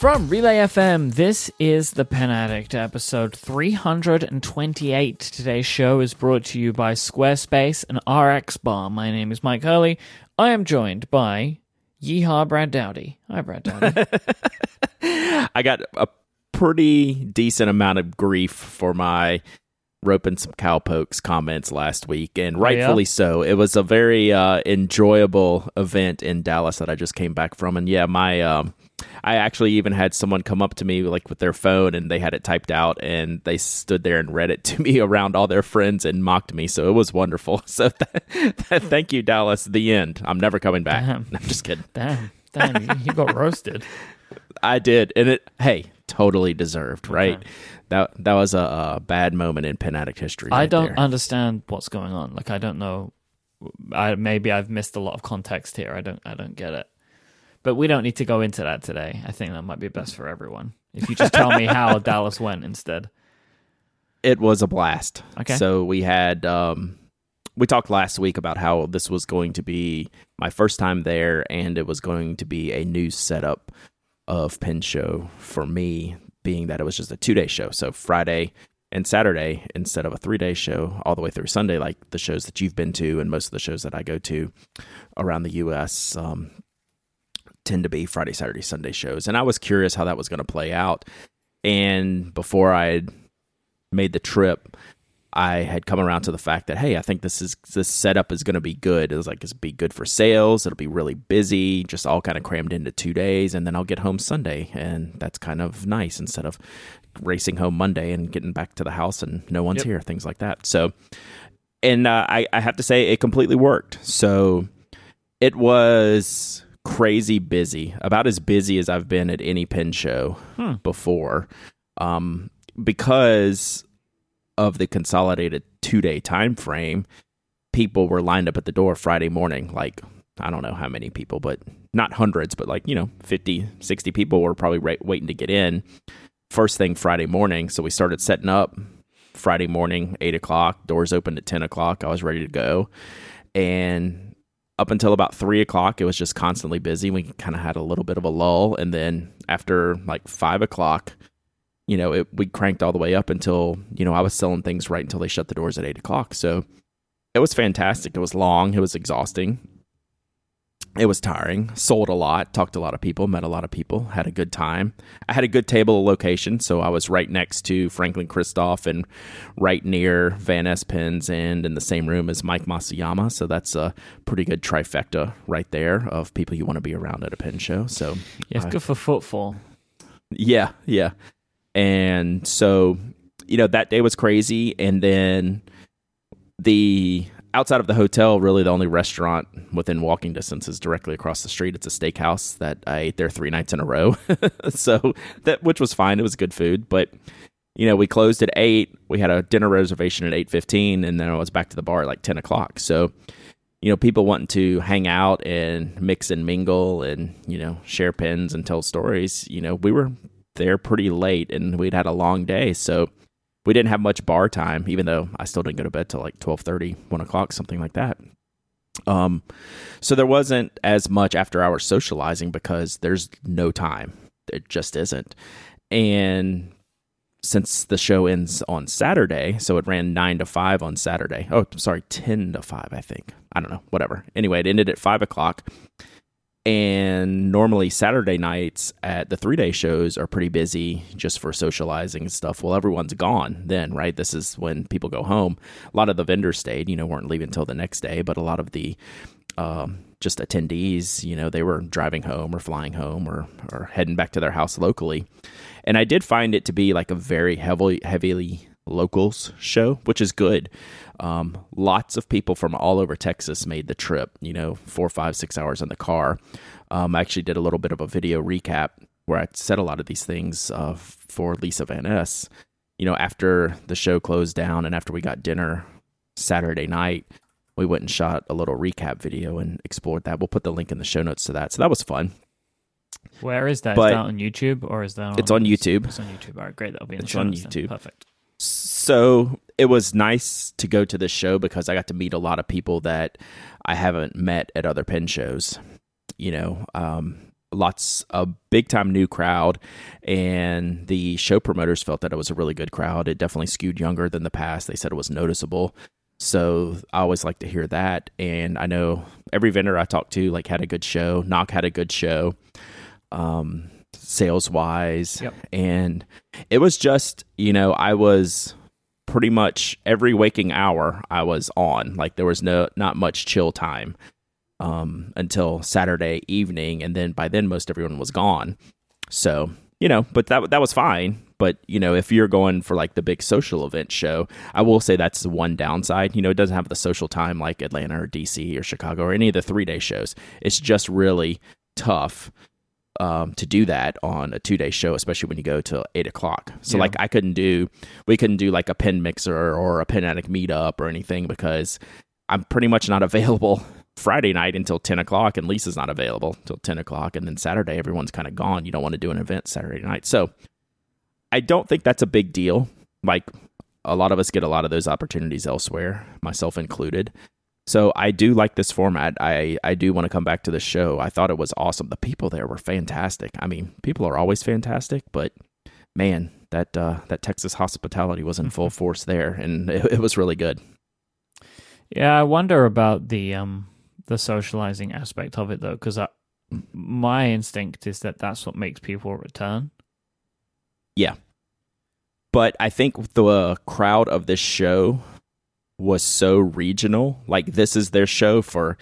From Relay FM, this is The Pen Addict, episode 328. Today's show is brought to you by Squarespace and RX Bar. My name is Mike Hurley. I am joined by Yeehaw Brad Dowdy. Hi, Brad Dowdy. I got a pretty decent amount of grief for my roping some cowpokes comments last week, and rightfully yeah? so. It was a very uh, enjoyable event in Dallas that I just came back from, and yeah, my um, I actually even had someone come up to me like with their phone and they had it typed out and they stood there and read it to me around all their friends and mocked me. So it was wonderful. So th- th- thank you, Dallas. The end. I'm never coming back. Damn. I'm just kidding. damn, damn, you, got roasted. I did, and it hey totally deserved. Right. That that was a, a bad moment in Pen Addict history. I don't there. understand what's going on. Like, I don't know. I maybe I've missed a lot of context here. I don't. I don't get it. But we don't need to go into that today. I think that might be best for everyone. If you just tell me how Dallas went instead. it was a blast. Okay. So we had um we talked last week about how this was going to be my first time there and it was going to be a new setup of pen Show for me, being that it was just a two day show. So Friday and Saturday instead of a three day show all the way through Sunday, like the shows that you've been to and most of the shows that I go to around the US um tend to be Friday, Saturday, Sunday shows. And I was curious how that was going to play out. And before I had made the trip, I had come around to the fact that hey, I think this is this setup is going to be good. It was like it's be good for sales. It'll be really busy, just all kind of crammed into two days, and then I'll get home Sunday, and that's kind of nice instead of racing home Monday and getting back to the house and no one's Yep. here, things like that. So, and uh, I I have to say it completely worked. So it was crazy busy, about as busy as I've been at any pin show Hmm. before, um, because of the consolidated two day time frame. People were lined up at the door Friday morning, like I don't know how many people, but not hundreds, but like, you know, 50, 60 people were probably ra- waiting to get in first thing Friday morning. So we started setting up Friday morning, eight o'clock, doors opened at 10 o'clock. I was ready to go. And up until about three o'clock, it was just constantly busy. We kind of had a little bit of a lull. And then after like five o'clock, you know, it, we cranked all the way up until, you know, I was selling things right until they shut the doors at eight o'clock. So it was fantastic. It was long, it was exhausting. It was tiring. Sold a lot, talked to a lot of people, met a lot of people, had a good time. I had a good table location, so I was right next to Franklin Christoph and right near Vanness Pens and in the same room as Mike Masuyama. So that's a pretty good trifecta right there of people you want to be around at a pen show. So Yeah, it's I- good for footfall. yeah, yeah. And so, you know, that day was crazy. And then the outside of the hotel, really the only restaurant within walking distance is directly across the street. It's a steakhouse that I ate there three nights in a row. so that which was fine. It was good food. But you know, we closed at eight. We had a dinner reservation at eight fifteen, and then I was back to the bar at like ten o'clock. So you know, people wanting to hang out and mix and mingle and, you know, share pens and tell stories, you know, we were there pretty late and we'd had a long day. So we didn't have much bar time, even though I still didn't go to bed till like 1230, 1 o'clock, something like that. Um, so there wasn't as much after hours socializing because there's no time. It just isn't. And since the show ends on Saturday, so it ran nine to five on Saturday. Oh, sorry, ten to five, I think. I don't know, whatever. Anyway, it ended at five o'clock. And normally Saturday nights at the three day shows are pretty busy just for socializing and stuff. Well, everyone's gone then, right? This is when people go home. A lot of the vendors stayed, you know, weren't leaving until the next day, but a lot of the um, just attendees, you know, they were driving home or flying home or, or heading back to their house locally. And I did find it to be like a very heavily, heavily locals show, which is good. Um, lots of people from all over Texas made the trip, you know, four, five, six hours in the car. Um, I actually did a little bit of a video recap where I said a lot of these things uh, for Lisa Vanness. You know, after the show closed down and after we got dinner Saturday night, we went and shot a little recap video and explored that. We'll put the link in the show notes to that. So that was fun. Where is that? But- that on YouTube or is that on It's on YouTube. It's on YouTube. All right, great. That'll be in It's the show on notes then. YouTube. Perfect. So it was nice to go to this show because I got to meet a lot of people that I haven't met at other pen shows. You know, um, lots a big time new crowd and the show promoters felt that it was a really good crowd. It definitely skewed younger than the past. They said it was noticeable. So i always like to hear that and i know every vendor i talked to like had a good show. Nock had a good show. Um sales wise Yep. and it was just you know i was pretty much every waking hour i was on like there was no not much chill time um, until Saturday evening, and then by then most everyone was gone. So you know, but that that was fine. But you know, if you're going for like the big social event show, I will say that's the one downside. You know, it doesn't have the social time like Atlanta or DC or Chicago or any of the three day shows. It's just really tough um, to do that on a two day show, especially when you go to eight o'clock. So Yeah. like I couldn't do, we couldn't do like a pen mixer or a pen addict meetup or anything because I'm pretty much not available Friday night until 10 o'clock, and Lisa's not available till 10 o'clock. And then Saturday, everyone's kind of gone. You don't want to do an event Saturday night. So I don't think that's a big deal. Like a lot of us get a lot of those opportunities elsewhere, myself included. So I do like this format. I, I do want to come back to the show. I thought it was awesome. The people there were fantastic. I mean, people are always fantastic, but man, that uh, that Texas hospitality was in full force there, and it, it was really good. Yeah, I wonder about the um the socializing aspect of it though, because my instinct is that that's what makes people return. Yeah, but I think the crowd of this show was so regional. Like this is their show for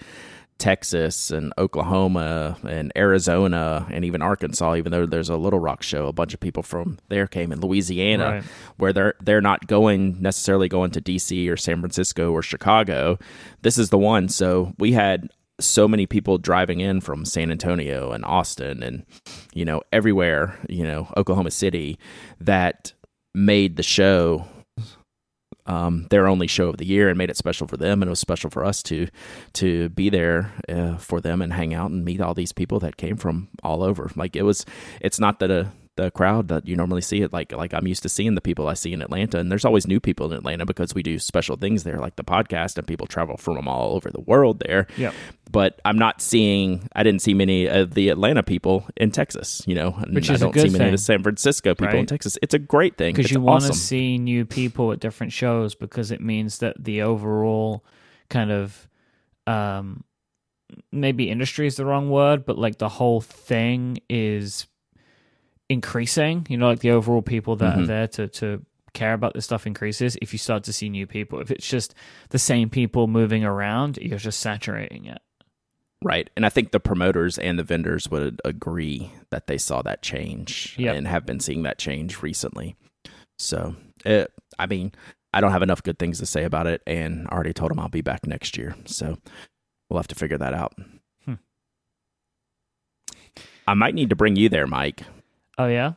Texas and Oklahoma and Arizona and even Arkansas. Even though there's a Little Rock show, a bunch of people from there came in Louisiana, Right. where they're they're not going necessarily going to DC or San Francisco or Chicago. This is the one. So we had so many people driving in from San Antonio and Austin and you know everywhere, you know Oklahoma City that made the show um, their only show of the year and made it special for them and it was special for us to to be there uh, for them and hang out and meet all these people that came from all over. Like it was it's not that a the crowd that you normally see it like like I'm used to seeing the people I see in Atlanta and there's always new people in Atlanta because we do special things there like the podcast and people travel from all over the world there Yep. but I'm not seeing. I didn't see many of the Atlanta people in Texas. You know, and Which I is a don't good see many of the San Francisco people in Texas. It's a great thing because you want to awesome. see new people at different shows because it means that the overall kind of um maybe industry is the wrong word but like the whole thing is increasing you know like the overall people that are Mhm. there to to care about this stuff increases if you start to see new people if it's just the same people moving around you're just saturating it Right. And I think the promoters and the vendors would agree that they saw that change Yep. and have been seeing that change recently. So, it, I mean, I don't have enough good things to say about it and I already told them I'll be back next year. So, we'll have to figure that out. Hmm. I might need to bring you there, Mike. Oh yeah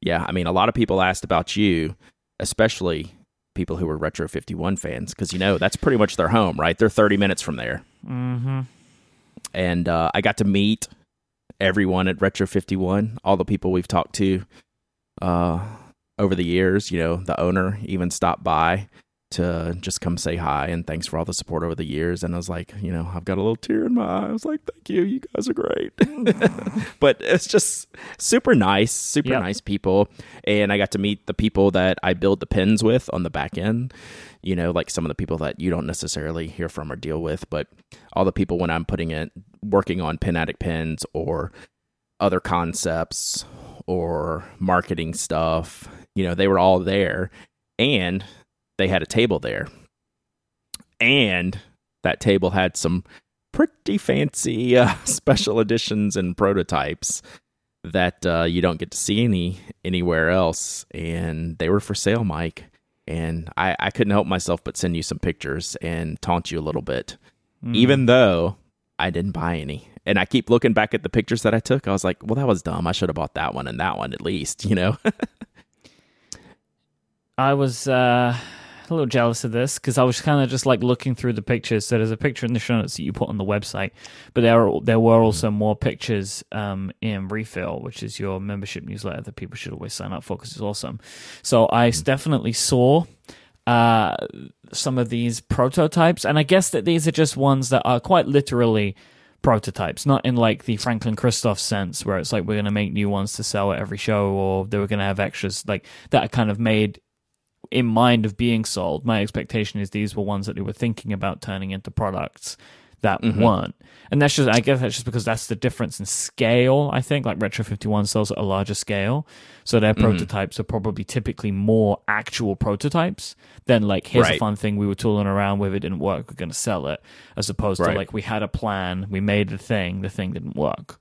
Yeah, I mean, a lot of people asked about you, especially people who were Retro 51 fans, because, you know, that's pretty much their home, right? They're 30 minutes from there. mm-hmm And uh, I got to meet everyone at Retro 51, all the people we've talked to uh, over the years. You know, the owner even stopped by to just come say hi and thanks for all the support over the years. And I was like, you know, I've got a little tear in my eye. I was like, thank you. You guys are great. but it's just super nice, super Yep. nice people. And I got to meet the people that I build the pins with on the back end. You know, like some of the people that you don't necessarily hear from or deal with, but all the people when I'm putting it, working on Pen Addict pins or other concepts or marketing stuff, you know, they were all there and they had a table there. And that table had some pretty fancy uh, special editions and prototypes that uh, you don't get to see any anywhere else. And they were for sale, Mike. And I, I couldn't help myself but send you some pictures and taunt you a little bit, Mm. even though I didn't buy any. And I keep looking back at the pictures that I took. I was like, well, that was dumb. I should have bought that one and that one at least, you know? I was uh, a little jealous of this because I was kind of just like looking through the pictures. So there's a picture in the show notes that you put on the website, but there are, there were also more pictures um, in Refill, which is your membership newsletter that people should always sign up for because it's awesome. So I definitely saw uh, some of these prototypes, and I guess that these are just ones that are quite literally prototypes, not in like the Franklin Christoph sense where it's like we're going to make new ones to sell at every show or they were going to have extras like that are kind of made in mind of being sold. My expectation is these were ones that they were thinking about turning into products that Mhm. weren't. And that's just, I guess that's just because that's the difference in scale, I think. Like Retro 51 sells at a larger scale. So their Mhm. prototypes are probably typically more actual prototypes than like, here's a fun thing we were tooling around with, it didn't work, we're going to sell it. As opposed to like, we had a plan, we made the thing, the thing didn't work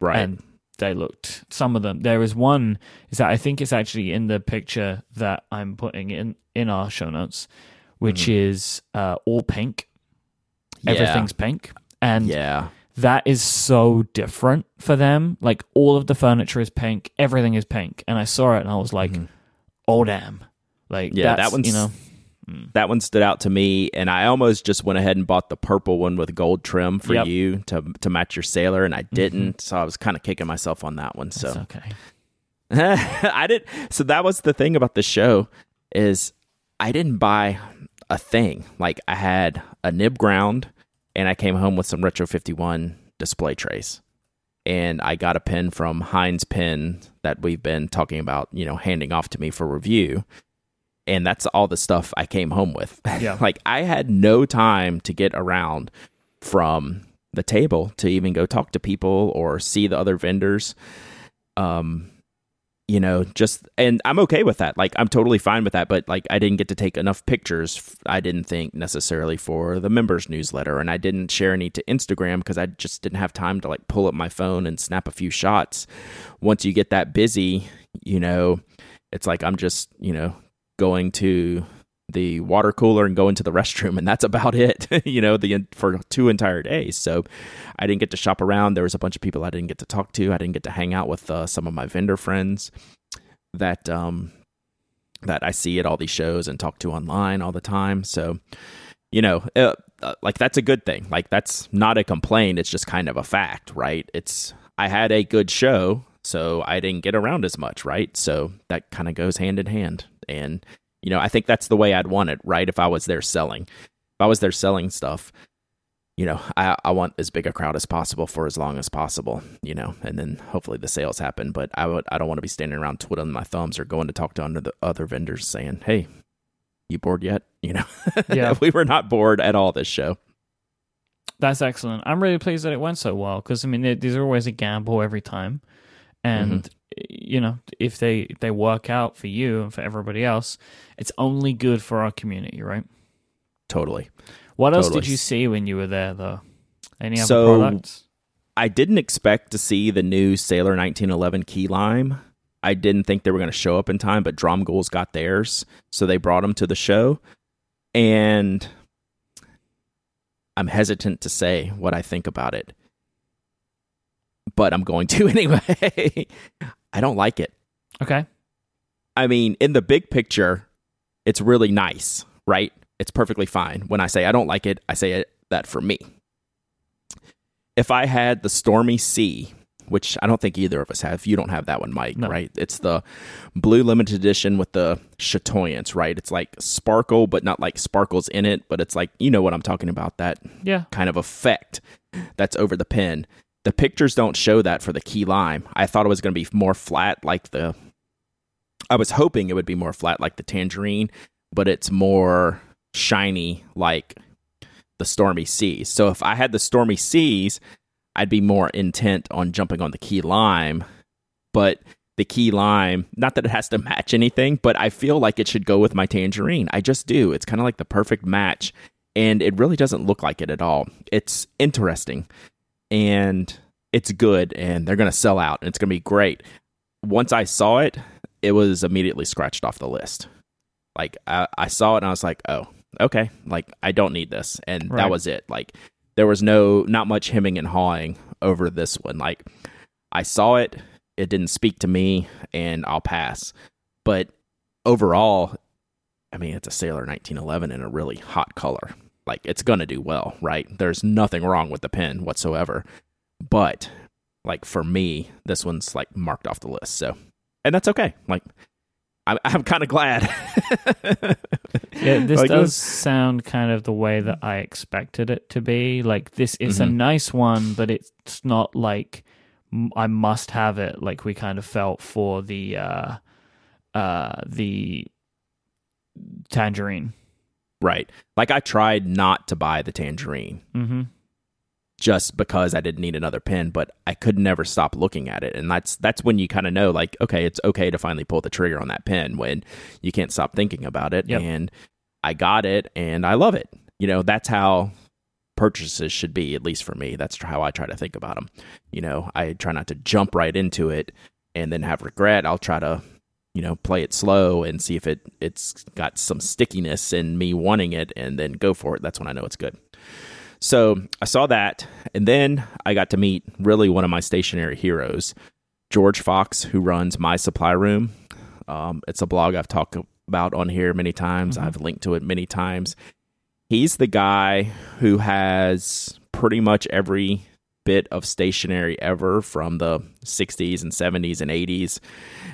Right. and they looked some of them there is one is that i think it's actually in the picture that i'm putting in in our show notes which is uh all pink Mm-hmm. Yeah. everything's pink and yeah. that is so different for them like all of the furniture is pink everything is pink and i saw it and i was like Mhm. oh damn like Yeah, that one's you know Mm. that one stood out to me and i almost just went ahead and bought the purple one with gold trim for Yep. you to to match your sailor and i mm-hmm. didn't so i was kind of kicking myself on that one so. Okay. I did so that was the thing about the show is i didn't buy a thing. Like i had a nib ground and i came home with some retro 51 display trays. And i got a pen from Hinze pen that we've been talking about you know handing off to me for review and that's all the stuff I came home with. Yeah. like I had no time to get around from the table to even go talk to people or see the other vendors. Um you know, just and I'm okay with that. Like I'm totally fine with that, but like I didn't get to take enough pictures. I didn't think necessarily for the members newsletter and I didn't share any to Instagram because I just didn't have time to like pull up my phone and snap a few shots. Once you get that busy, you know, it's like I'm just, you know, going to the water cooler and going to the restroom and that's about it you know the for two entire days. So i didn't get to shop around. There was a bunch of people i didn't get to talk to. I didn't get to hang out with uh, some of my vendor friends that um that i see at all these shows and talk to online all the time. So you know uh, uh, like that's a good thing. Like that's not a complaint. It's just kind of a fact right? It's i had a good show so i didn't get around as much right? So that kind of goes hand in hand and you know i think that's the way i'd want it right? If i was there selling if i was there selling stuff you know i, I want as big a crowd as possible for as long as possible you know and then hopefully the sales happen. But i would i don't want to be standing around twiddling my thumbs or going to talk to under the other vendors saying hey you bored yet? You know? Yeah. we were not bored at all this show. That's excellent. I'm really pleased that it went so well because I mean they- these are always a gamble every time, and Mm-hmm. you know if they they work out for you and for everybody else, it's only good for our community, right? totally What else did you see when you were there, though? Any other So- products? I didn't expect to see the new Sailor 1911 key lime. I didn't think they were going to show up in time, but Dromgoole's got theirs, so they brought them to the show. And I'm hesitant to say what I think about it, but I'm going to anyway. I don't like it. Okay, I mean, in the big picture, it's really nice, right? It's perfectly fine. When I say I don't like it, I say it, that for me. If I had the Stormy Sea, which I don't think either of us have, you don't have that one, Mike, No. right? It's the blue limited edition with the chatoyance, right? It's like sparkle, but not like sparkles in it, but it's like, you know what I'm talking about, that yeah, kind of effect that's over the pen. The pictures don't show that for the key lime. I thought it was going to be more flat like the I was hoping it would be more flat like the tangerine, but it's more shiny like the stormy seas. So if I had the stormy seas, I'd be more intent on jumping on the key lime, but the key lime, not that it has to match anything, but I feel like it should go with my tangerine. I just do. It's kind of like the perfect match and it really doesn't look like it at all. It's interesting and it's good and they're going to sell out and it's going to be great. Once I saw it, it was immediately scratched off the list. Like I, I saw it and I was like, "Oh, okay. Like I don't need this." And Right. that was it. Like there was no not much hemming and hawing over this one. Like I saw it, it didn't speak to me and I'll pass. But overall, I mean, it's a Sailor 1911 in a really hot color. Like it's going to do well, right? There's nothing wrong with the pen whatsoever. But like for me, this one's like marked off the list. So, and that's okay. Like I'm, I'm kind of glad. Yeah, this Like does sound kind of the way that I expected it to be. Like this is a Mhm. nice one, but it's not like I must have it. Like we kind of felt for the uh, uh, the tangerine. Right. Like I tried not to buy the tangerine Mm-hmm. just because I didn't need another pen, but I could never stop looking at it. And that's that's when you kind of know like, okay, it's okay to finally pull the trigger on that pen when you can't stop thinking about it. Yep. And I got it and I love it. You know, that's how purchases should be, at least for me. That's how I try to think about them. You know, I try not to jump right into it and then have regret. I'll try to, you know, play it slow and see if it it's got some stickiness in me wanting it and then go for it. That's when I know it's good. So I saw that, and then I got to meet really one of my stationery heroes, George Fox, who runs My Supply Room. Um, it's a blog I've talked about on here many times. Mhm. I've linked to it many times. He's the guy who has pretty much every bit of stationery ever from the 60s and 70s and 80s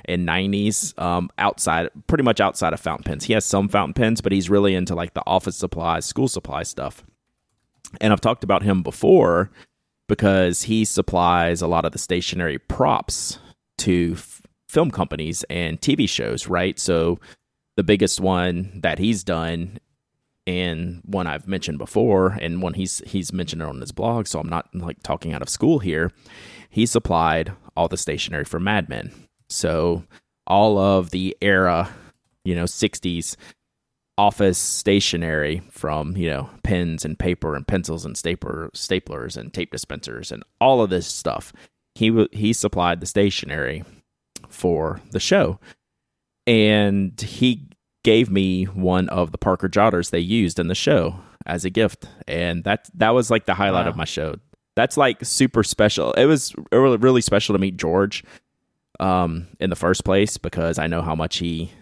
and 90s um, outside pretty much outside of fountain pens he has some fountain pens but he's really into like the office supplies school supply stuff and I've talked about him before because he supplies a lot of the stationery props to f- film companies and TV shows, right? So the biggest one that he's done and one I've mentioned before and one he's he's mentioned it on his blog, so I'm not like talking out of school here. He supplied all the stationery for Mad Men. So all of the era, you know, 60s office stationery from you know pens and paper and pencils and stapler staplers and tape dispensers and all of this stuff he he supplied the stationery for the show and he gave me one of the Parker jotters they used in the show as a gift. And that that was like the highlight Wow. of my show. That's like super special. It was really, really special to meet George um in the first place because I know how much he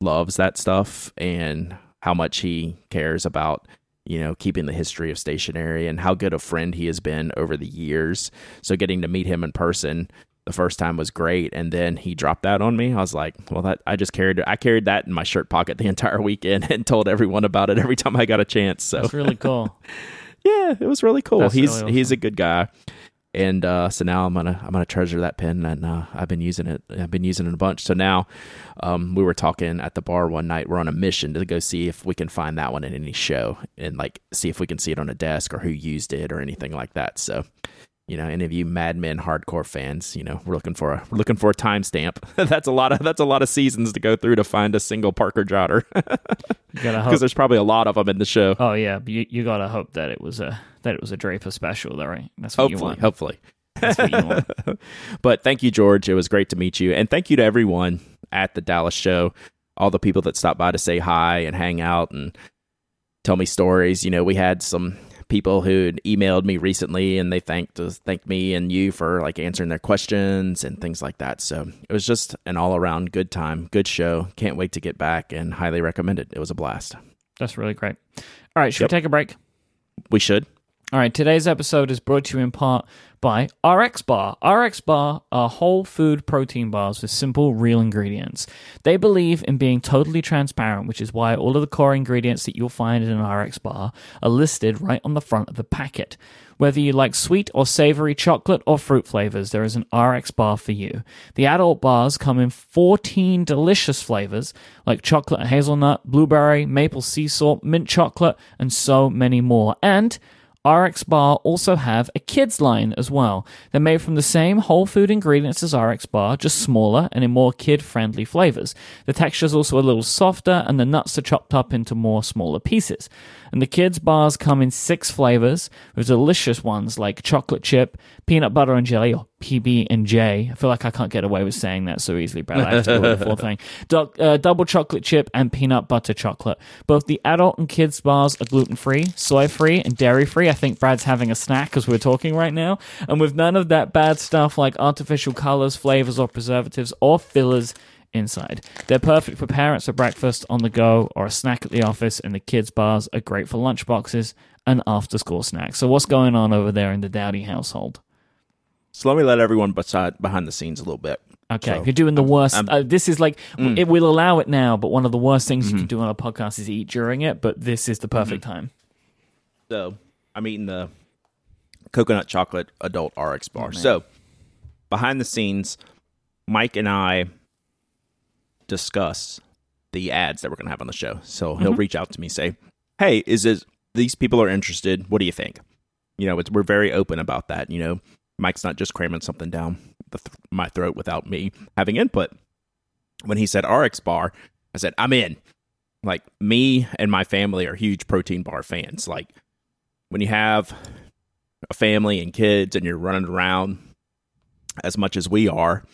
loves that stuff and how much he cares about you know keeping the history of stationery and how good a friend he has been over the years. So getting to meet him in person the first time was great and then he dropped that on me i was like well that i just carried i carried that in my shirt pocket the entire weekend and told everyone about it every time i got a chance so That's really cool. yeah, it was really cool. That's he's really he's a good guy, and uh, so now I'm gonna I'm gonna treasure that pen, and uh, I've been using it. I've been using it a bunch. So now, um, we were talking at the bar one night. We're on a mission to go see if we can find that one in any show, and like see if we can see it on a desk or who used it or anything like that. So. You know, any of you Mad Men hardcore fans, you know, we're looking for a we're looking for a timestamp. that's a lot of that's a lot of seasons to go through to find a single Parker Jotter because there's probably a lot of them in the show. Oh yeah, you, you gotta hope that it was a that it was a Draper special, though, right? That's what you want. hopefully. That's what you want. but thank you, George. It was great to meet you. And thank you to everyone at the Dallas show, all the people that stopped by to say hi and hang out and tell me stories. You know, we had some people who emailed me recently and they thanked uh, thanked me and you for like answering their questions and things like that. So it was just an all around good time, good show. Can't wait to get back and highly recommend it. It was a blast. That's really great. All right, should Yep. we take a break? We should. All right, today's episode is brought to you in part by RX Bar. RX Bar are whole food protein bars with simple, real ingredients. They believe in being totally transparent, which is why all of the core ingredients that you'll find in an RX Bar are listed right on the front of the packet. Whether you like sweet or savory chocolate or fruit flavors, there is an RX bar for you. The adult bars come in 14 delicious flavors like chocolate hazelnut, blueberry, maple sea salt, mint chocolate, and so many more. And RX Bar also have a kids line as well. They're made from the same whole food ingredients as RX Bar, just smaller and in more kid friendly flavors. The texture is also a little softer and the nuts are chopped up into more smaller pieces. And the kids bars come in six flavors with delicious ones like chocolate chip, peanut butter and jelly, PB and J. I feel like I can't get away with saying that so easily, Brad. I have to go with the full thing. Du- uh, double chocolate chip and peanut butter chocolate. Both the adult and kids bars are gluten free, soy free, and dairy free. I think Brad's having a snack as we're talking right now, and with none of that bad stuff like artificial colors, flavors, or preservatives or fillers inside. They're perfect for parents for breakfast, on the go, or a snack at the office, and the kids' bars are great for lunch boxes and after school snacks. So, what's going on over there in the Dowdy household? So let me let everyone beside behind the scenes a little bit. Okay, So, you're doing the worst. I'm- uh, this is like Mm. it will allow it now, but one of the worst things you Mhm. can do on a podcast is eat during it. But this is the perfect Mm-hmm. time. So I'm eating the coconut chocolate adult RX bar. Oh, so behind the scenes, Mike and I discuss the ads that we're going to have on the show. So he'll Mhm. reach out to me, say, "Hey, is this these people are interested? What do you think?" You know, it's, we're very open about that. You know, Mike's not just cramming something down th- my throat without me having input. When he said RX bar, I said, "I'm in." Like me and my family are huge protein bar fans. Like when you have a family and kids and you're running around as much as we are,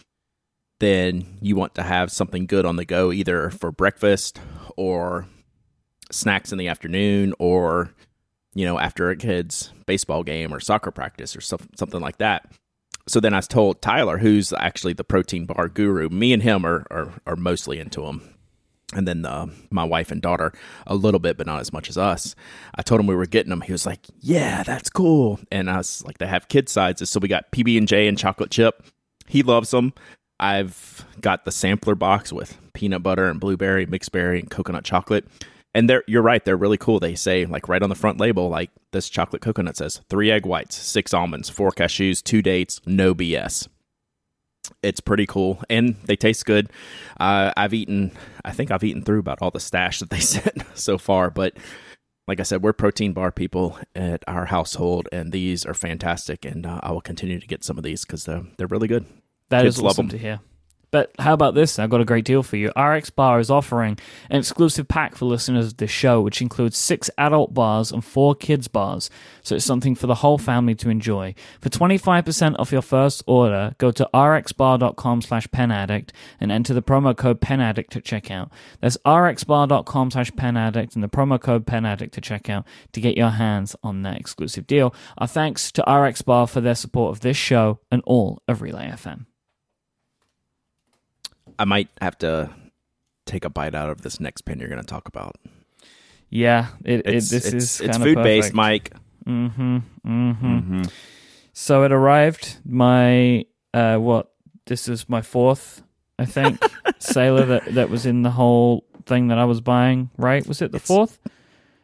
then you want to have something good on the go, either for breakfast or snacks in the afternoon or, you know, after a kid's baseball game or soccer practice or something like that. So then I told Tyler, who's actually the protein bar guru, me and him are, are, are mostly into them and then uh, my wife and daughter a little bit, but not as much as us. I told him we were getting them. He was like, "Yeah, that's cool." And I was like, "They have kid sizes, so we got PB and J and chocolate chip. He loves them. I've got the sampler box with peanut butter and blueberry, mixed berry, and coconut chocolate." And they're you're right, they're really cool. They say like right on the front label, like this chocolate coconut says three egg whites, six almonds, four cashews, two dates, no BS it's pretty cool and they taste good uh, i've eaten i think i've eaten through about all the stash that they sent so far but like i said we're protein bar people at our household and these are fantastic and uh, i will continue to get some of these because they're, they're really good That is Kids love awesome to hear. But how about this? I've got a great deal for you. RX Bar is offering an exclusive pack for listeners of this show, which includes six adult bars and four kids bars. So it's something for the whole family to enjoy. For 25% off your first order, go to rxbar.com slash penaddict and enter the promo code penaddict at checkout. That's rxbar.com slash penaddict and the promo code penaddict to checkout to get your hands on that exclusive deal. Our thanks to RX Bar for their support of this show and all of Relay FM. I might have to take a bite out of this next pin you're going to talk about Yeah, it, it it's, this it's, is it's kinda food based mike Mm-hmm. Mm-hmm. mm-hmm. So it arrived. My uh, what? This is my fourth, I think, sailor that that was in the whole thing that I was buying. Right? Was it the It's- fourth?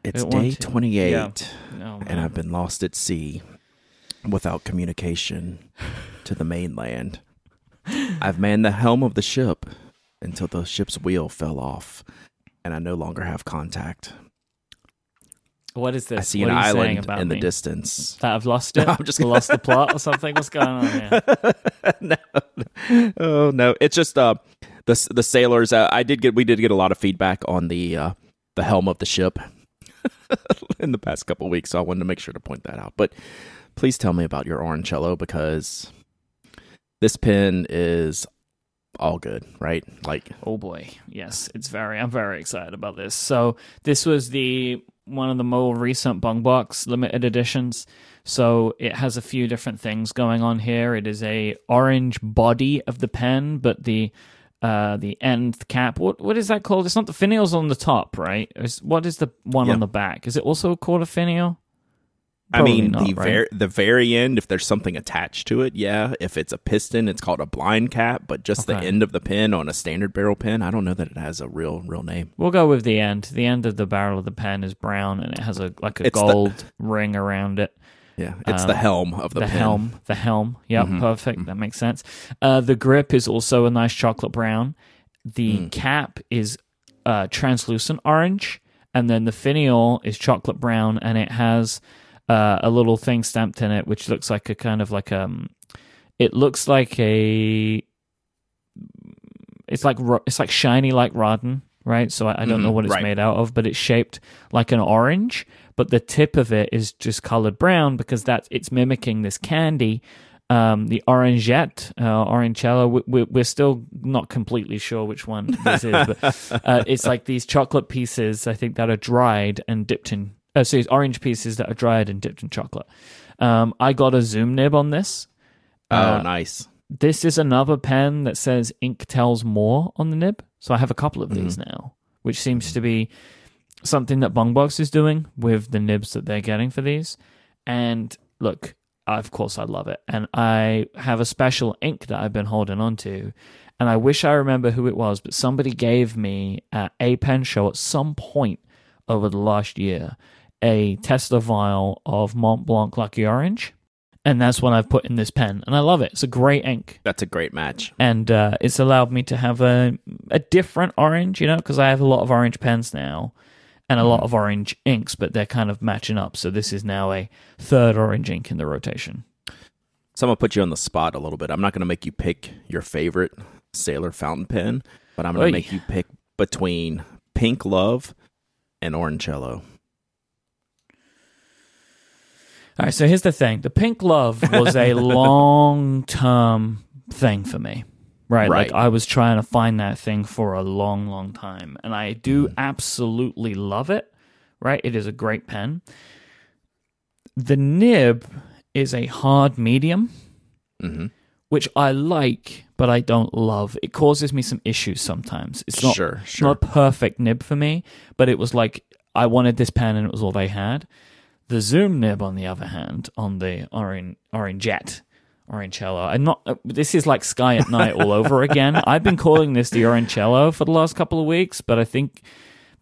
it's It day 28 yeah. No, and. I've been lost at sea without communication to the mainland. I've manned the helm of the ship until the ship's wheel fell off, and I no longer have contact. what is this? I see What an island about in the distance. That I've lost it. I'm just lost the plot or something. What's going on here? no, oh no, it's just uh, the the sailors. Uh, I did get we did get a lot of feedback on the uh, the helm of the ship in the past couple weeks, so I wanted to make sure to point that out. But please tell me about your orangello because this pin is all good, right? Like Oh boy, yes, it's very. I'm very excited about this. So this was the one of the more recent Bung Box limited editions. So it has a few different things going on here. It is a orange body of the pen, but the uh the end cap. What what is that called? It's not the finials on the top, right? Is, what is the one Yeah. on the back? Is it also called a finial? I mean, not, the right? ver- the very end, if there's something attached to it, yeah. If it's a piston, it's called a blind cap. But just the end of the pin on a standard barrel pin, I don't know that it has a real real name. We'll go with the end. The end of the barrel of the pen is brown, and it has a like a It's the- gold ring around it. Yeah, it's Um, the helm of the, the pin. helm the helm yep Mhm. perfect that makes sense uh the grip is also a nice chocolate brown the Mm. cap is uh translucent orange and then the finial is chocolate brown and it has uh, a little thing stamped in it which looks like a kind of like um it looks like a it's like it's like shiny like rotten right so i, I don't know Mhm, what it's right. made out of but it's shaped like an orange but the tip of it is just colored brown because that's it's mimicking this candy um, the orangette, uh, orangello. We, we, we're still not completely sure which one this is, but uh, it's like these chocolate pieces. I think that are dried and dipped in. Uh, so it's orange pieces that are dried and dipped in chocolate. Um, I got a zoom nib on this. Oh, Uh, nice. This is another pen that says ink tells more on the nib. So I have a couple of these now, which seems to be something that Bungbox is doing with the nibs that they're getting for these. And look, of course I love it. And I have a special ink that I've been holding on to. And I wish I remember who it was, but somebody gave me at a pen show at some point over the last year a Tesla vial of Mont Blanc Lucky Orange. And that's what I've put in this pen. And I love it. It's a great ink. That's a great match. And uh, it's allowed me to have a, a different orange, you know, because I have a lot of orange pens now and a lot of orange inks, but they're kind of matching up. So this is now a third orange ink in the rotation. So I'm gonna put you on the spot a little bit. I'm not gonna make you pick your favorite Sailor fountain pen, but I'm gonna make you pick between Pink Love and Orangello. All right, so here's the thing: the pink love was a long-term thing for me, right? Right. Like I was trying to find that thing for a long, long time, and I do absolutely love it. Right, it is a great pen. The nib is a hard medium, Mhm. which I like, but I don't love. It causes me some issues sometimes. It's not Sure, sure. not a perfect nib for me, but it was like I wanted this pen and it was all they had. The zoom nib, on the other hand, on the orange orange jet. Orangello. I'm not. Uh, this is like Sky at Night all over again. I've been calling this the Orangello for the last couple of weeks, but I think,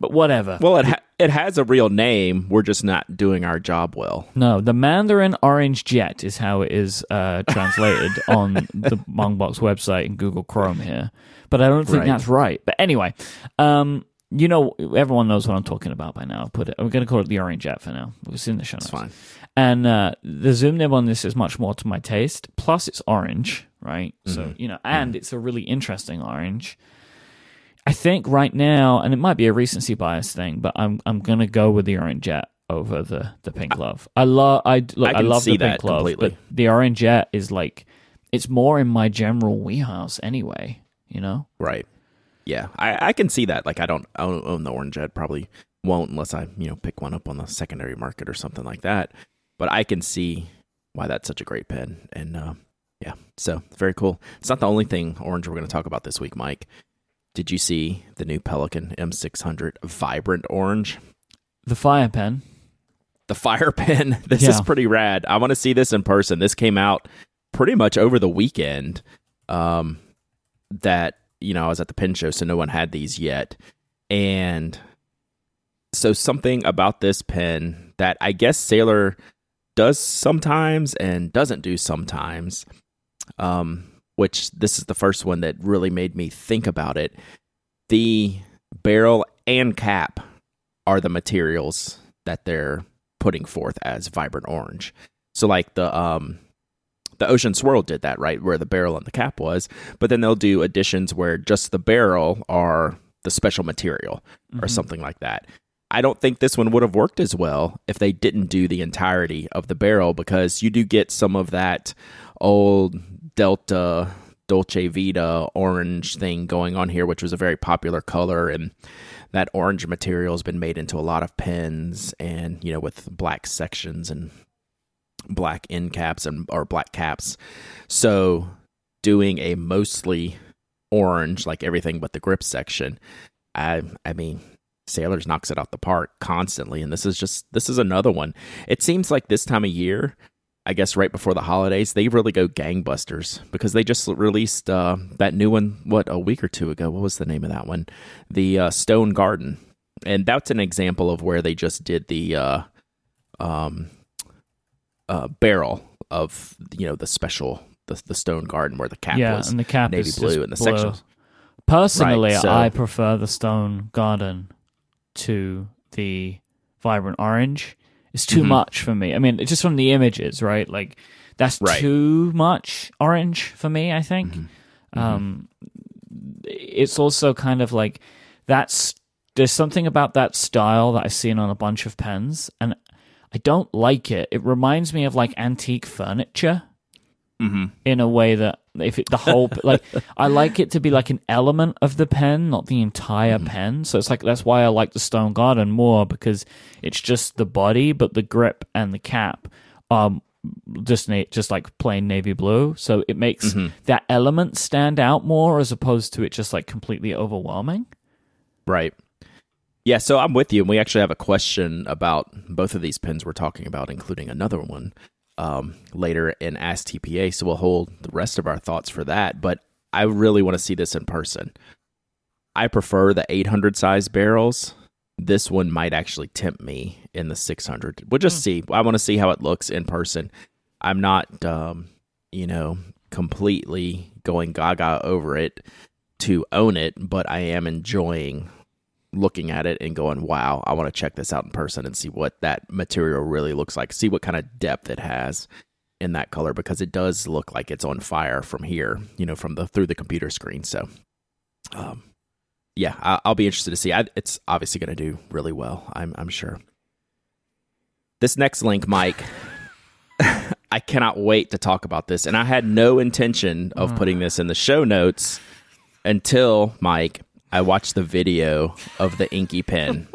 but whatever. Well, it ha- it has a real name. We're just not doing our job well. No, the Mandarin Orange Jet is how it is uh, translated on the Mongbox website and Google Chrome here. But I don't think Right. that's right. But anyway, um, you know, everyone knows what I'm talking about by now. Put it. I'm going to call it the Orange Jet for now. It was in the show notes. It's fine. And uh, the zoom nib on this is much more to my taste. Plus, it's orange, right? So you know, and it's a really interesting orange. I think right now, and it might be a recency bias thing, but I'm I'm gonna go with the orange jet over the the pink love. I love I look I I, love the pink love, completely. but the orange jet is like it's more in my general wheelhouse anyway. You know, Right. Yeah, I, I can see that. Like, I don't, I don't own the orange jet. Probably won't unless I, you know, pick one up on the secondary market or something like that. But I can see why that's such a great pen. And uh, yeah, so very cool. It's not the only thing orange we're going to talk about this week, Mike. Did you see the new Pelikan M600 Vibrant Orange? the fire pen. The fire pen. This is pretty rad. I want to see this in person. This came out pretty much over the weekend. Um, that you know, I was at the pen show, so no one had these yet. And so something about this pen that I guess Sailor does sometimes and doesn't do sometimes. Um, which this is the first one that really made me think about it. The barrel and cap are the materials that they're putting forth as vibrant orange. So like the um the Ocean Swirl did that, right? Where the barrel and the cap was, but then they'll do additions where just the barrel are the special material or mm-hmm. something like that. I don't think this one would have worked as well if they didn't do the entirety of the barrel because you do get some of that old Delta Dolce Vita orange thing going on here, which was a very popular color. And that orange material has been made into a lot of pens and, you know, with black sections and black end caps and or black caps. So doing a mostly orange, like everything but the grip section, I I mean, Sailors knocks it out the park constantly, and this is just this is another one. It seems like this time of year, I guess right before the holidays, they really go gangbusters because they just released uh, that new one what a week or two ago. What was the name of that one? The uh, Stone Garden, and that's an example of where they just did the uh, um, uh, barrel of you know the special the, the Stone Garden where the cap yeah, was and the cap navy is blue and the blue. sectionals. Personally, Right, so- I prefer the Stone Garden to the vibrant orange. It's too Mhm. much for me. I mean, just from the images, right? Like that's Right. too much orange for me. I think. Mm-hmm. Um, it's also kind of like that's there's something about that style that I've seen on a bunch of pens, and I don't like it. It reminds me of like antique furniture Mm-hmm. in a way that if it, the whole like I like it to be like an element of the pen, not the entire pen. So it's like that's why I like the Stone Garden more because it's just the body, but the grip and the cap um just na- just like plain navy blue. So it makes that element stand out more as opposed to it just like completely overwhelming. Right. Yeah, so I'm with you. And we actually have a question about both of these pins we're talking about, including another one. um, later in Ask TPA, so we'll hold the rest of our thoughts for that. But I really want to see this in person. I prefer the 800 size barrels. This one might actually tempt me in the 600. We'll just mm. see. I want to see how it looks in person. I'm not, um, you know, completely going gaga over it to own it, but I am enjoying looking at it and going, wow, I want to check this out in person and see what that material really looks like, see what kind of depth it has in that color because it does look like it's on fire from here, you know, from the through the computer screen. So, um, yeah, I, will be interested to see. I, it's obviously going to do really well. I'm I'm sure. This next link, Mike. I cannot wait to talk about this, and I had no intention of mm. putting this in the show notes until Mike I watched the video of the Inki pen.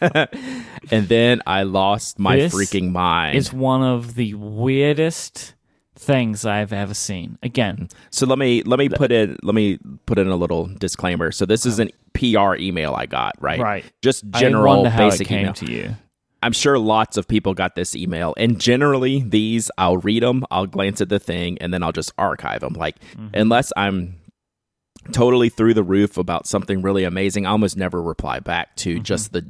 and then I lost my this freaking mind. It's one of the weirdest things I've ever seen. Again. So let me let me put in let me put in a little disclaimer. So this is an PR email I got, right? Right. Just general basic email. to you. I'm sure lots of people got this email, and generally these I'll read them, I'll glance at the thing, and then I'll just archive them. Like mm-hmm. unless I'm totally through the roof about something really amazing, I almost never reply back to mm-hmm. just the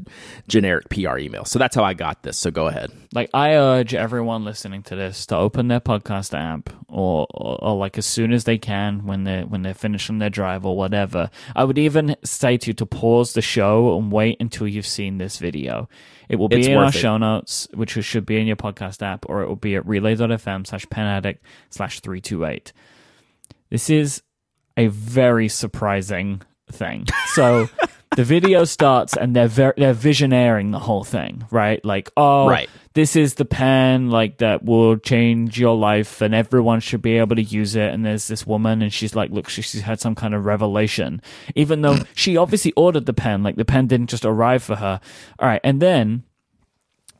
generic PR email. So that's how I got this. So go ahead. Like I urge everyone listening to this to open their podcast app or, or, or like as soon as they can when they when they're finishing their drive or whatever. I would even say to you to pause the show and wait until you've seen this video. It will be it's in our it. show notes, which should be in your podcast app, or it will be at relay.fm slash penaddict slash 328. This is a very surprising thing. So the video starts and they're ver- they're visionaring the whole thing, right? Like, oh, right. this is the pen like that will change your life and everyone should be able to use it. And there's this woman and she's like, look, she's had some kind of revelation, even though she obviously ordered the pen. Like the pen didn't just arrive for her. All right, and then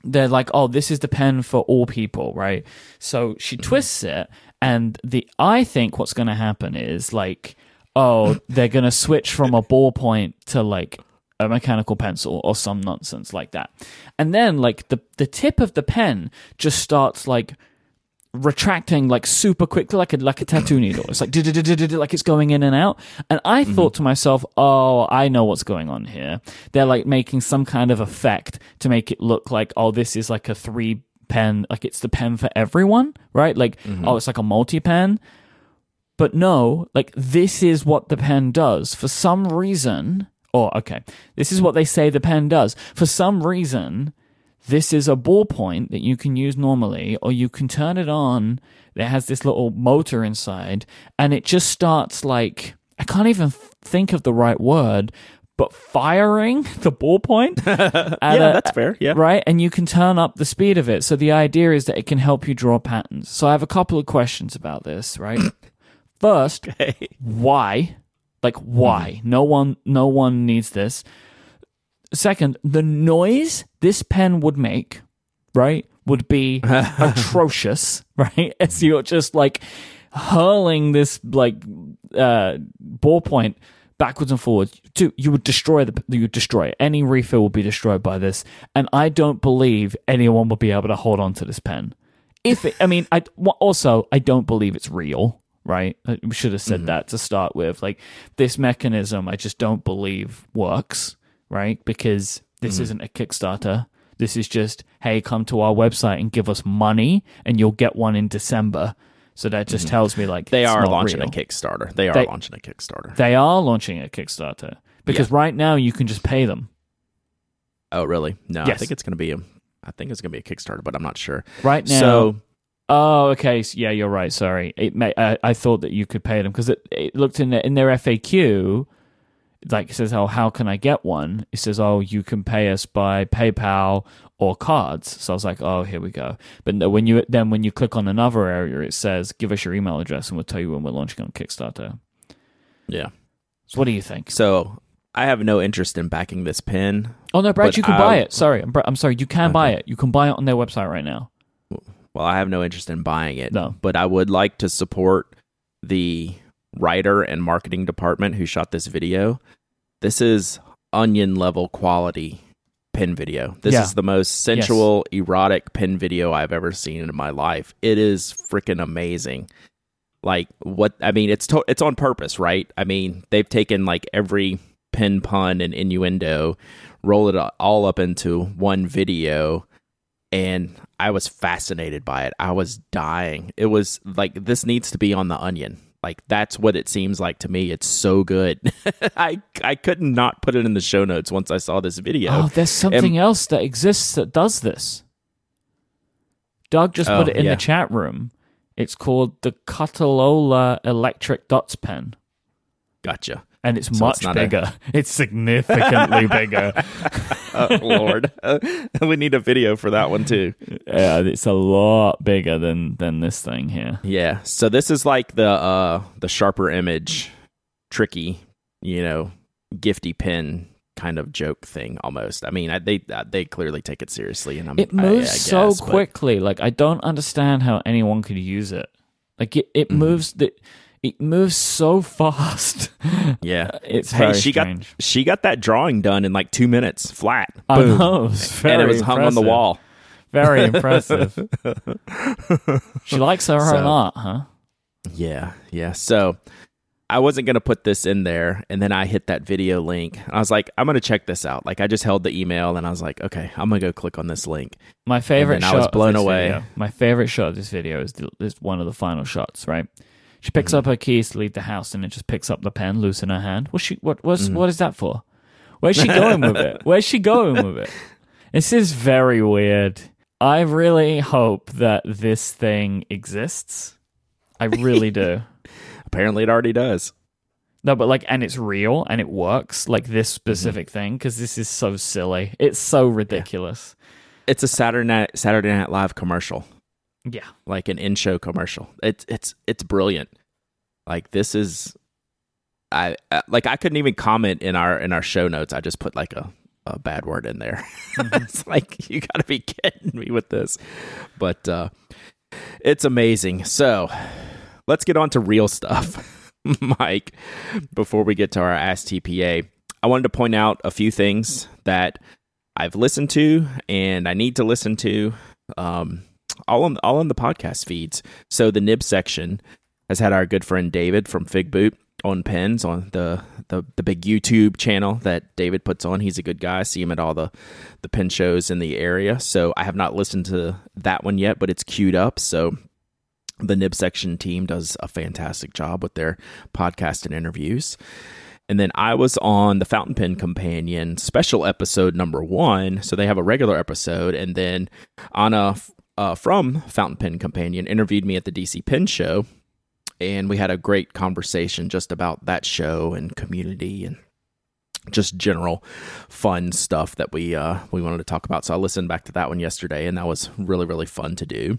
they're like, oh, this is the pen for all people, right? So she mm-hmm. twists it and the I think what's going to happen is like, oh, they're going to switch from a ballpoint to like a mechanical pencil or some nonsense like that. And then like the the tip of the pen just starts like retracting like super quickly like a like a tattoo needle. It's like like it's going in and out. And I mm-hmm. thought to myself, "Oh, I know what's going on here. They're like making some kind of effect to make it look like oh, this is like a 3 pen, like it's the pen for everyone, right? Like, mm-hmm. oh, it's like a multi pen. But no, like this is what the pen does. For some reason, or okay, this is what they say the pen does. For some reason, this is a ballpoint that you can use normally, or you can turn it on. It has this little motor inside, and it just starts like I can't even think of the right word, but firing the ballpoint. yeah, a, that's fair. Yeah. Right. And you can turn up the speed of it. So the idea is that it can help you draw patterns. So I have a couple of questions about this, right? First, okay. why? Like why? Mm. No one no one needs this. Second, the noise this pen would make, right, would be atrocious, right? As you're just like hurling this like uh ballpoint backwards and forwards. You would destroy the you would destroy it. Any refill would be destroyed by this, and I don't believe anyone will be able to hold on to this pen. If it, I mean, I also I don't believe it's real. Right, we should have said mm-hmm. that to start with. Like this mechanism, I just don't believe works. Right, because this mm-hmm. isn't a Kickstarter. This is just, hey, come to our website and give us money, and you'll get one in December. So that just mm-hmm. tells me like they are launching real. a Kickstarter. They are they, launching a Kickstarter. They are launching a Kickstarter because yeah. right now you can just pay them. Oh, really? No, yes. I think it's going to be a. I think it's going to be a Kickstarter, but I'm not sure. Right now. So, oh, okay. Yeah, you're right. Sorry, it may, I, I thought that you could pay them because it, it looked in in their FAQ like it says, "Oh, how can I get one?" It says, "Oh, you can pay us by PayPal or cards." So I was like, "Oh, here we go." But when you then when you click on another area, it says, "Give us your email address, and we'll tell you when we're launching on Kickstarter." Yeah. So what do you think? So I have no interest in backing this pen. Oh no, Brad, you can I, buy it. Sorry, I'm, I'm sorry. You can okay. buy it. You can buy it on their website right now. Well, I have no interest in buying it. No, but I would like to support the writer and marketing department who shot this video. This is onion level quality pen video. This Yeah. is the most sensual, erotic pen video I've ever seen in my life. It is freaking amazing. Like what I mean, it's to, it's on purpose, right? I mean, they've taken like every pen pun and innuendo, roll it all up into one video, and I was fascinated by it. I was dying. It was like this needs to be on the Onion. Like that's what it seems like to me. It's so good. I I could not put it in the show notes once I saw this video. Oh, there's something else that exists that does this. Doug just put Oh, it in yeah. the chat room. It's called the Cuttlelola Electric Dots Pen, Gotcha. And it's So much it's not a- bigger. It's significantly bigger. Oh Lord, we need a video for that one too. Yeah, it's a lot bigger than than this thing here. Yeah. So this is like the uh the sharper image, tricky, you know, gifty pen kind of joke thing almost. I mean, I, they uh, they clearly take it seriously, and I'm, It moves I so guess, but- quickly. Like I don't understand how anyone could use it. Like it, it Mm-hmm. moves the it moves so fast. Yeah. Uh, it's Hey, she strange. got she got that drawing done in like two minutes, flat. I Boom. know, it's and it was hung on the wall. Very impressive. she likes her So- own art, huh? Yeah, yeah. So I wasn't gonna put this in there, and then I hit that video link. I was like, I'm gonna check this out. Like I just held the email, and I was like, okay, I'm gonna go click on this link. My favorite And then I was blown away. video- my favorite shot of this video is, the, is one of the final shots. Right, she picks Mm-hmm. up her keys to leave the house, and it just picks up the pen loose in her hand. What's she? What? What's, Mm. what is that for? Where's she going with it? Where's she going with it? This is very weird. I really hope that this thing exists. I really do. Apparently, it already does. No, but like, and it's real and it works, like this Mm-hmm. specific thing, because this is so silly. It's so ridiculous. It's a Saturday Night Saturday Night Live commercial, Yeah. like an in-show commercial. It's it's it's brilliant. Like this is, I like I couldn't even comment in our in our show notes. I just put like a a bad word in there. it's like you got to be kidding me with this, but uh, it's amazing. So let's get on to real stuff, Mike. Before we get to our Ask TPA, I wanted to point out a few things that I've listened to and I need to listen to. Um, all on all on the podcast feeds. So the nib section has had our good friend David from Figboot on pens on the, the the big YouTube channel that David puts on. He's a good guy. I see him at all the the pen shows in the area. So I have not listened to that one yet, but it's queued up. So the nib section team does a fantastic job with their podcast and interviews. And then I was on the Fountain Pen Companion special episode number one. So they have a regular episode, and then Anna uh, from Fountain Pen Companion interviewed me at the DC Pen Show, and we had a great conversation just about that show and community and just general fun stuff that we uh, we wanted to talk about. So I listened back to that one yesterday, and that was really really fun to do.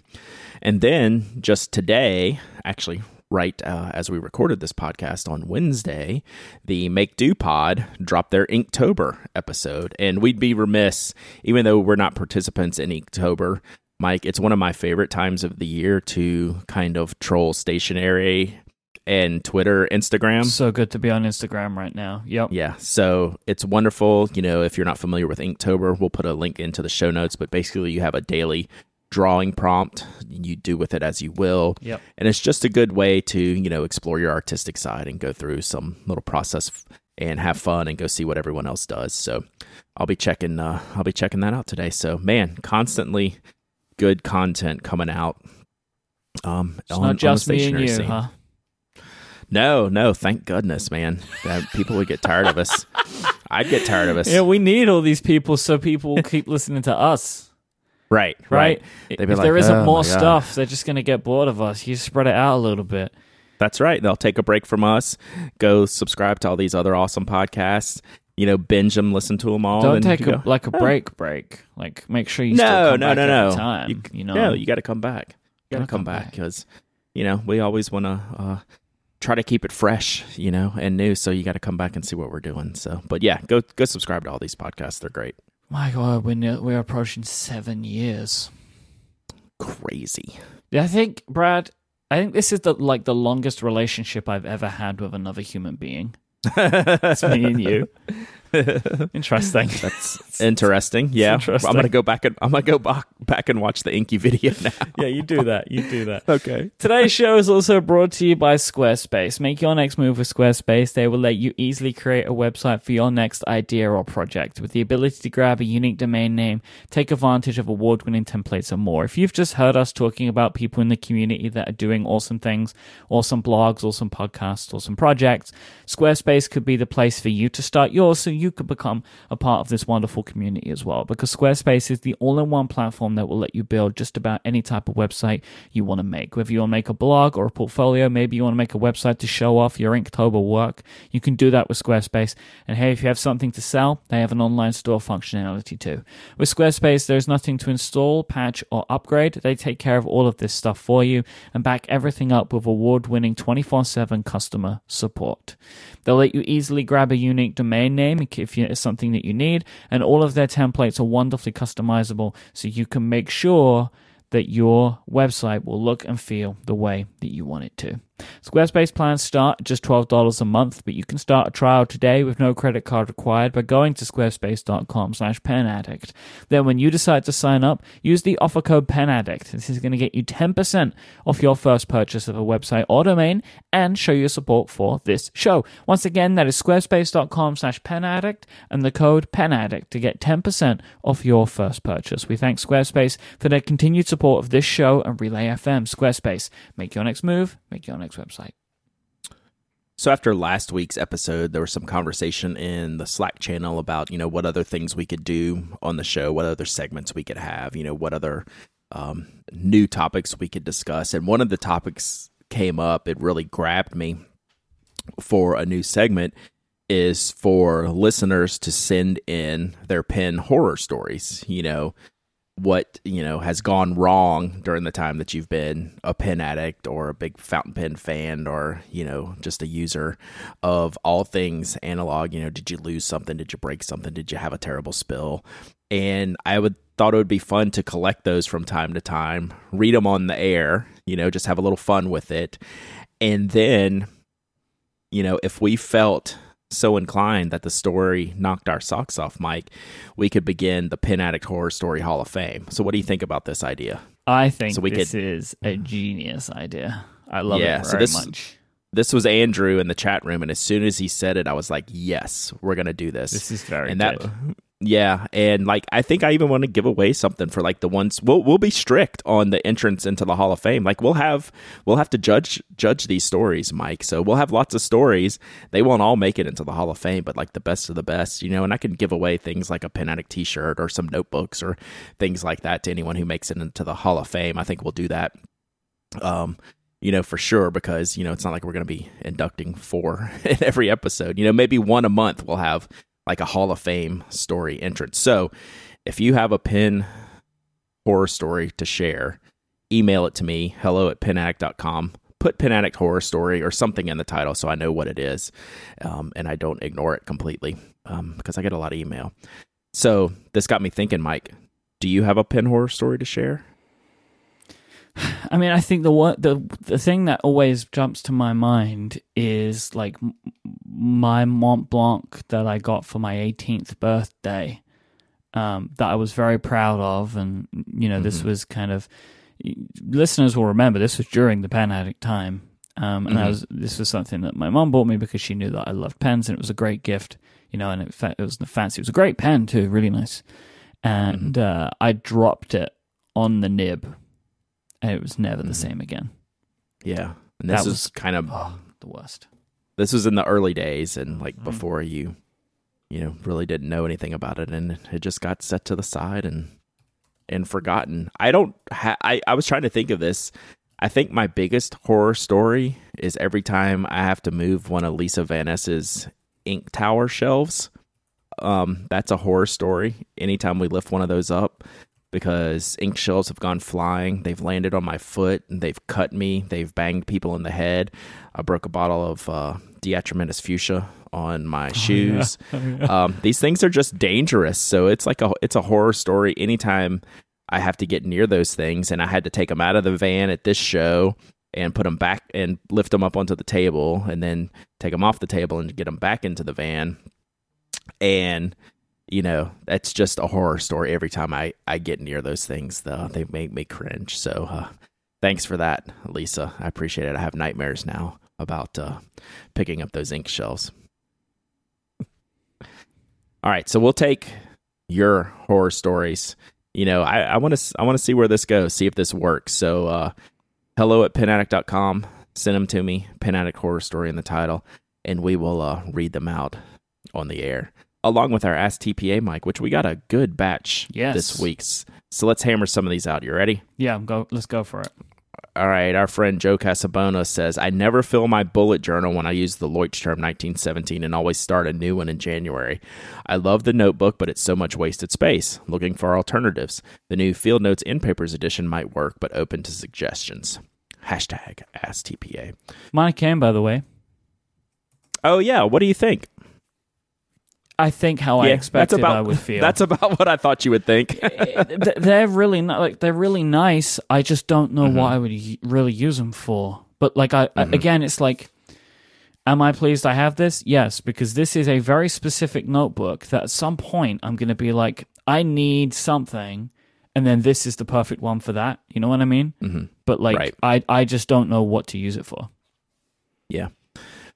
And then just today, actually, right uh, as we recorded this podcast on Wednesday, the Make Do Pod dropped their Inktober episode, and we'd be remiss, even though we're not participants in Inktober. Mike, it's one of my favorite times of the year to kind of troll stationery and Twitter, Instagram. So good to be on Instagram right now. Yep. Yeah, so it's wonderful. You know, if you're not familiar with Inktober, we'll put a link into the show notes. But basically, you have a daily drawing prompt. You do with it as you will. Yep. And it's just a good way to, you know, explore your artistic side and go through some little process and have fun and go see what everyone else does. So I'll be checking uh I'll be checking that out today. So man, constantly good content coming out. Um It's on- not just me and you, scene. huh? No, no, thank goodness, man. That people would get tired of us. I'd get tired of us. Yeah, we need all these people so people will keep listening to us, right, right? right. If like, there isn't "Oh, more stuff, they're just going to get bored of us. You spread it out a little bit. That's right. They'll take a break from us, go subscribe to all these other awesome podcasts. You know, binge them, listen to them all. Don't and take you a, go, like a break break. Like make sure you no, still come no, no, no. time. You, You, know, no, you got to come back. You got to come come back because you know we always want to uh, try to keep it fresh, you know, and new. So you got to come back and see what we're doing. So, but yeah, go go subscribe to all these podcasts. They're great. My God, we're ne- we're approaching seven years. Crazy. Yeah, I think Brad. I think this is the like the longest relationship I've ever had with another human being. It's me and you. Interesting. That's interesting. Yeah, interesting. I'm gonna go back and I'm gonna go back back and watch the Inki video now. yeah, you do that. You do that. okay. Today's show is also brought to you by Squarespace. Make your next move with Squarespace. They will let you easily create a website for your next idea or project with the ability to grab a unique domain name, take advantage of award winning templates, and more. If you've just heard us talking about people in the community that are doing awesome things, awesome blogs, awesome podcasts, awesome projects, Squarespace could be the place for you to start yours so you could become a part of this wonderful community as well. Because Squarespace is the all in one platform that will let you build just about any type of website you want to make. Whether you want to make a blog or a portfolio, maybe you want to make a website to show off your Inktober work, you can do that with Squarespace. And hey, if you have something to sell, they have an online store functionality too. With Squarespace, there's nothing to install, patch, or upgrade. They take care of all of this stuff for you and back everything up with award winning 24 7 customer support. They'll let you easily grab a unique domain name if it's something that you need, and all of their templates are wonderfully customizable so you can make sure that your website will look and feel the way that you want it to. Squarespace plans start at just $12 a month, but you can start a trial today with no credit card required by going to squarespace.com slash penaddict. Then when you decide to sign up, use the offer code penaddict. This is going to get you 10% off your first purchase of a website or domain and show your support for this show. Once again, that is squarespace.com slash penaddict and the code penaddict to get 10% off your first purchase. We thank Squarespace for their continued support of this show and Relay FM. Squarespace, make your next move, make your next website. So after last week's episode, there was some conversation in the Slack channel about you know what other things we could do on the show, what other segments we could have, you know what other um, new topics we could discuss, and one of the topics came up. It really grabbed me for a new segment is for listeners to send in their pen horror stories. You know, what you know has gone wrong during the time that you've been a pen addict or a big fountain pen fan or you know just a user of all things analog you know did you lose something? Did you break something? Did you have a terrible spill? And i would thought it would be fun to collect those from time to time read them on the air you know just have a little fun with it. And then you know if we felt so inclined that the story knocked our socks off, Mike, we could begin the Pen Addict Horror Story Hall of Fame. So, what do you think about this idea? I think so we this could, is a genius idea. I love yeah, it very so this, much. This was Andrew in the chat room, and as soon as he said it, I was like, "Yes, we're gonna do this." This is very and good. that yeah, and like I think I even want to give away something for like the ones we'll we'll be strict on the entrance into the Hall of Fame. Like we'll have we'll have to judge judge these stories, Mike. So we'll have lots of stories. They won't all make it into the Hall of Fame, but like the best of the best, you know. And I can give away things like a Pen Addict T-shirt or some notebooks or things like that to anyone who makes it into the Hall of Fame. I think we'll do that. Um, you know, for sure, because, you know, it's not like we're going to be inducting four in every episode. You know, maybe one a month we'll have like a Hall of Fame story entrance. So if you have a pen horror story to share, email it to me, hello at penaddict.com. Put Pen Addict Horror Story or something in the title so I know what it is um, and I don't ignore it completely um, because I get a lot of email. So this got me thinking, Mike, do you have a pen horror story to share? I mean, I think the one, the the thing that always jumps to my mind is like my Mont Blanc that I got for my 18th birthday. Um, that I was very proud of, and you know, mm-hmm. this was kind of listeners will remember this was during the pen addict time, um, and mm-hmm. was this was something that my mom bought me because she knew that I loved pens, and it was a great gift, you know, and it, it was fancy. It was a great pen too, really nice, and mm-hmm. uh, I dropped it on the nib and it was never the mm-hmm. same again. Yeah, and this that was kind of oh, the worst. This was in the early days, and like mm-hmm. before you, you know, really didn't know anything about it, and it just got set to the side and and forgotten. I don't. Ha- I I was trying to think of this. I think my biggest horror story is every time I have to move one of Lisa Vanness's ink tower shelves. Um, that's a horror story. Anytime we lift one of those up, because ink shells have gone flying. They've landed on my foot and they've cut me. They've banged people in the head. I broke a bottle of uh, fuchsia on my shoes. Oh, yeah. Oh, yeah. Um, these things are just dangerous. So it's like a it's a horror story. Anytime I have to get near those things, and I had to take them out of the van at this show and put them back and lift them up onto the table, and then take them off the table and get them back into the van. and you know that's just a horror story every time I I get near those things. Though they make me cringe. So uh, thanks for that, Lisa. I appreciate it. I have nightmares now about uh, picking up those ink shelves. All right, so we'll take your horror stories. You know, I want to I want to see where this goes, see if this works. So, uh, hello at penaddict.com. Send them to me. Pen Addict horror story in the title, and we will uh, read them out on the air along with our Ask TPA mic, which we got a good batch yes. this week's. So let's hammer some of these out. You ready? Yeah, go. Let's go for it. All right, our friend Joe Casabona says, I never fill my bullet journal when I use the Leuchtturm 1917 and always start a new one in January. I love the notebook, but it's so much wasted space. Looking for alternatives. The new Field Notes in Papers edition might work, but open to suggestions. Hashtag AskTPA. Mine came, by the way. Oh, yeah. What do you think? I think how yeah, I expected about, I would feel. That's about what I thought you would think. they're really not, like they're really nice. I just don't know mm-hmm. what I would really use them for. But like I mm-hmm. again, it's like, am I pleased I have this? Yes, because this is a very specific notebook that at some point I'm going to be like, I need something, and then this is the perfect one for that. You know what I mean? Mm-hmm. But like, right. I I just don't know what to use it for. Yeah.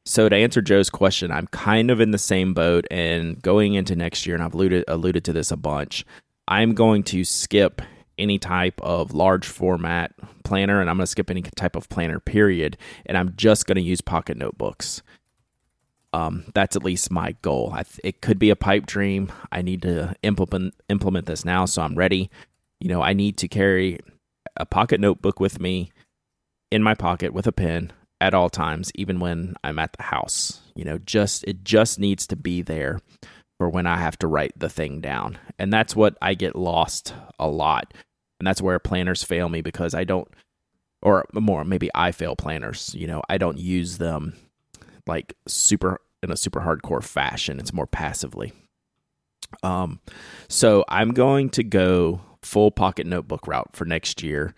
So to answer Joe's question, I'm kind of in the same boat, and going into next year, and I've alluded alluded to this a bunch. I'm going to skip any type of large format planner, and I'm going to skip any type of planner. Period. And I'm just going to use pocket notebooks. Um, that's at least my goal. Th- it could be a pipe dream. I need to implement implement this now, so I'm ready. You know, I need to carry a pocket notebook with me in my pocket with a pen at all times, even when I'm at the house. You know, just it just needs to be there for when I have to write the thing down. And that's what I get lost a lot. And that's where planners fail me because I don't or more maybe I fail planners, you know, I don't use them like super in a super hardcore fashion. It's more passively. Um so I'm going to go full pocket notebook route for next year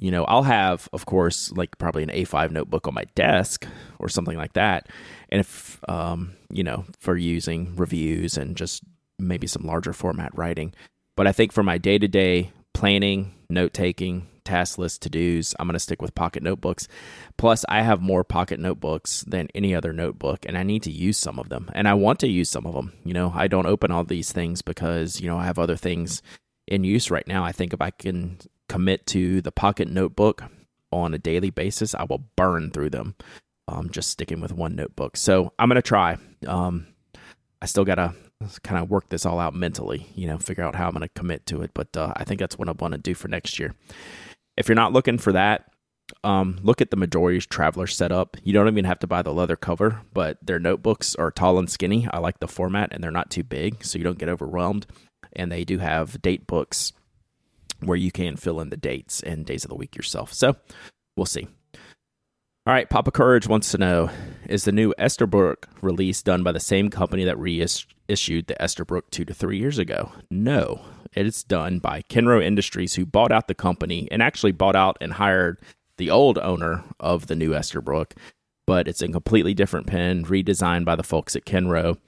you know, I'll have, of course, like probably an A5 notebook on my desk or something like that. And if, um, you know, for using reviews and just maybe some larger format writing. But I think for my day to day planning, note taking, task list to dos, I'm going to stick with pocket notebooks. Plus, I have more pocket notebooks than any other notebook, and I need to use some of them. And I want to use some of them. You know, I don't open all these things because, you know, I have other things in use right now. I think if I can commit to the pocket notebook on a daily basis, I will burn through them. Um, just sticking with one notebook. So I'm gonna try. Um, I still gotta kind of work this all out mentally, you know, figure out how I'm gonna commit to it. But uh, I think that's what I want to do for next year. If you're not looking for that, um, look at the Midori traveler setup. You don't even have to buy the leather cover, but their notebooks are tall and skinny. I like the format, and they're not too big, so you don't get overwhelmed. And they do have date books where you can fill in the dates and days of the week yourself. So we'll see. All right, Papa Courage wants to know Is the new Esterbrook release done by the same company that reissued the Esterbrook two to three years ago? No, it is done by Kenro Industries, who bought out the company and actually bought out and hired the old owner of the new Esterbrook. But it's a completely different pen, redesigned by the folks at Kenro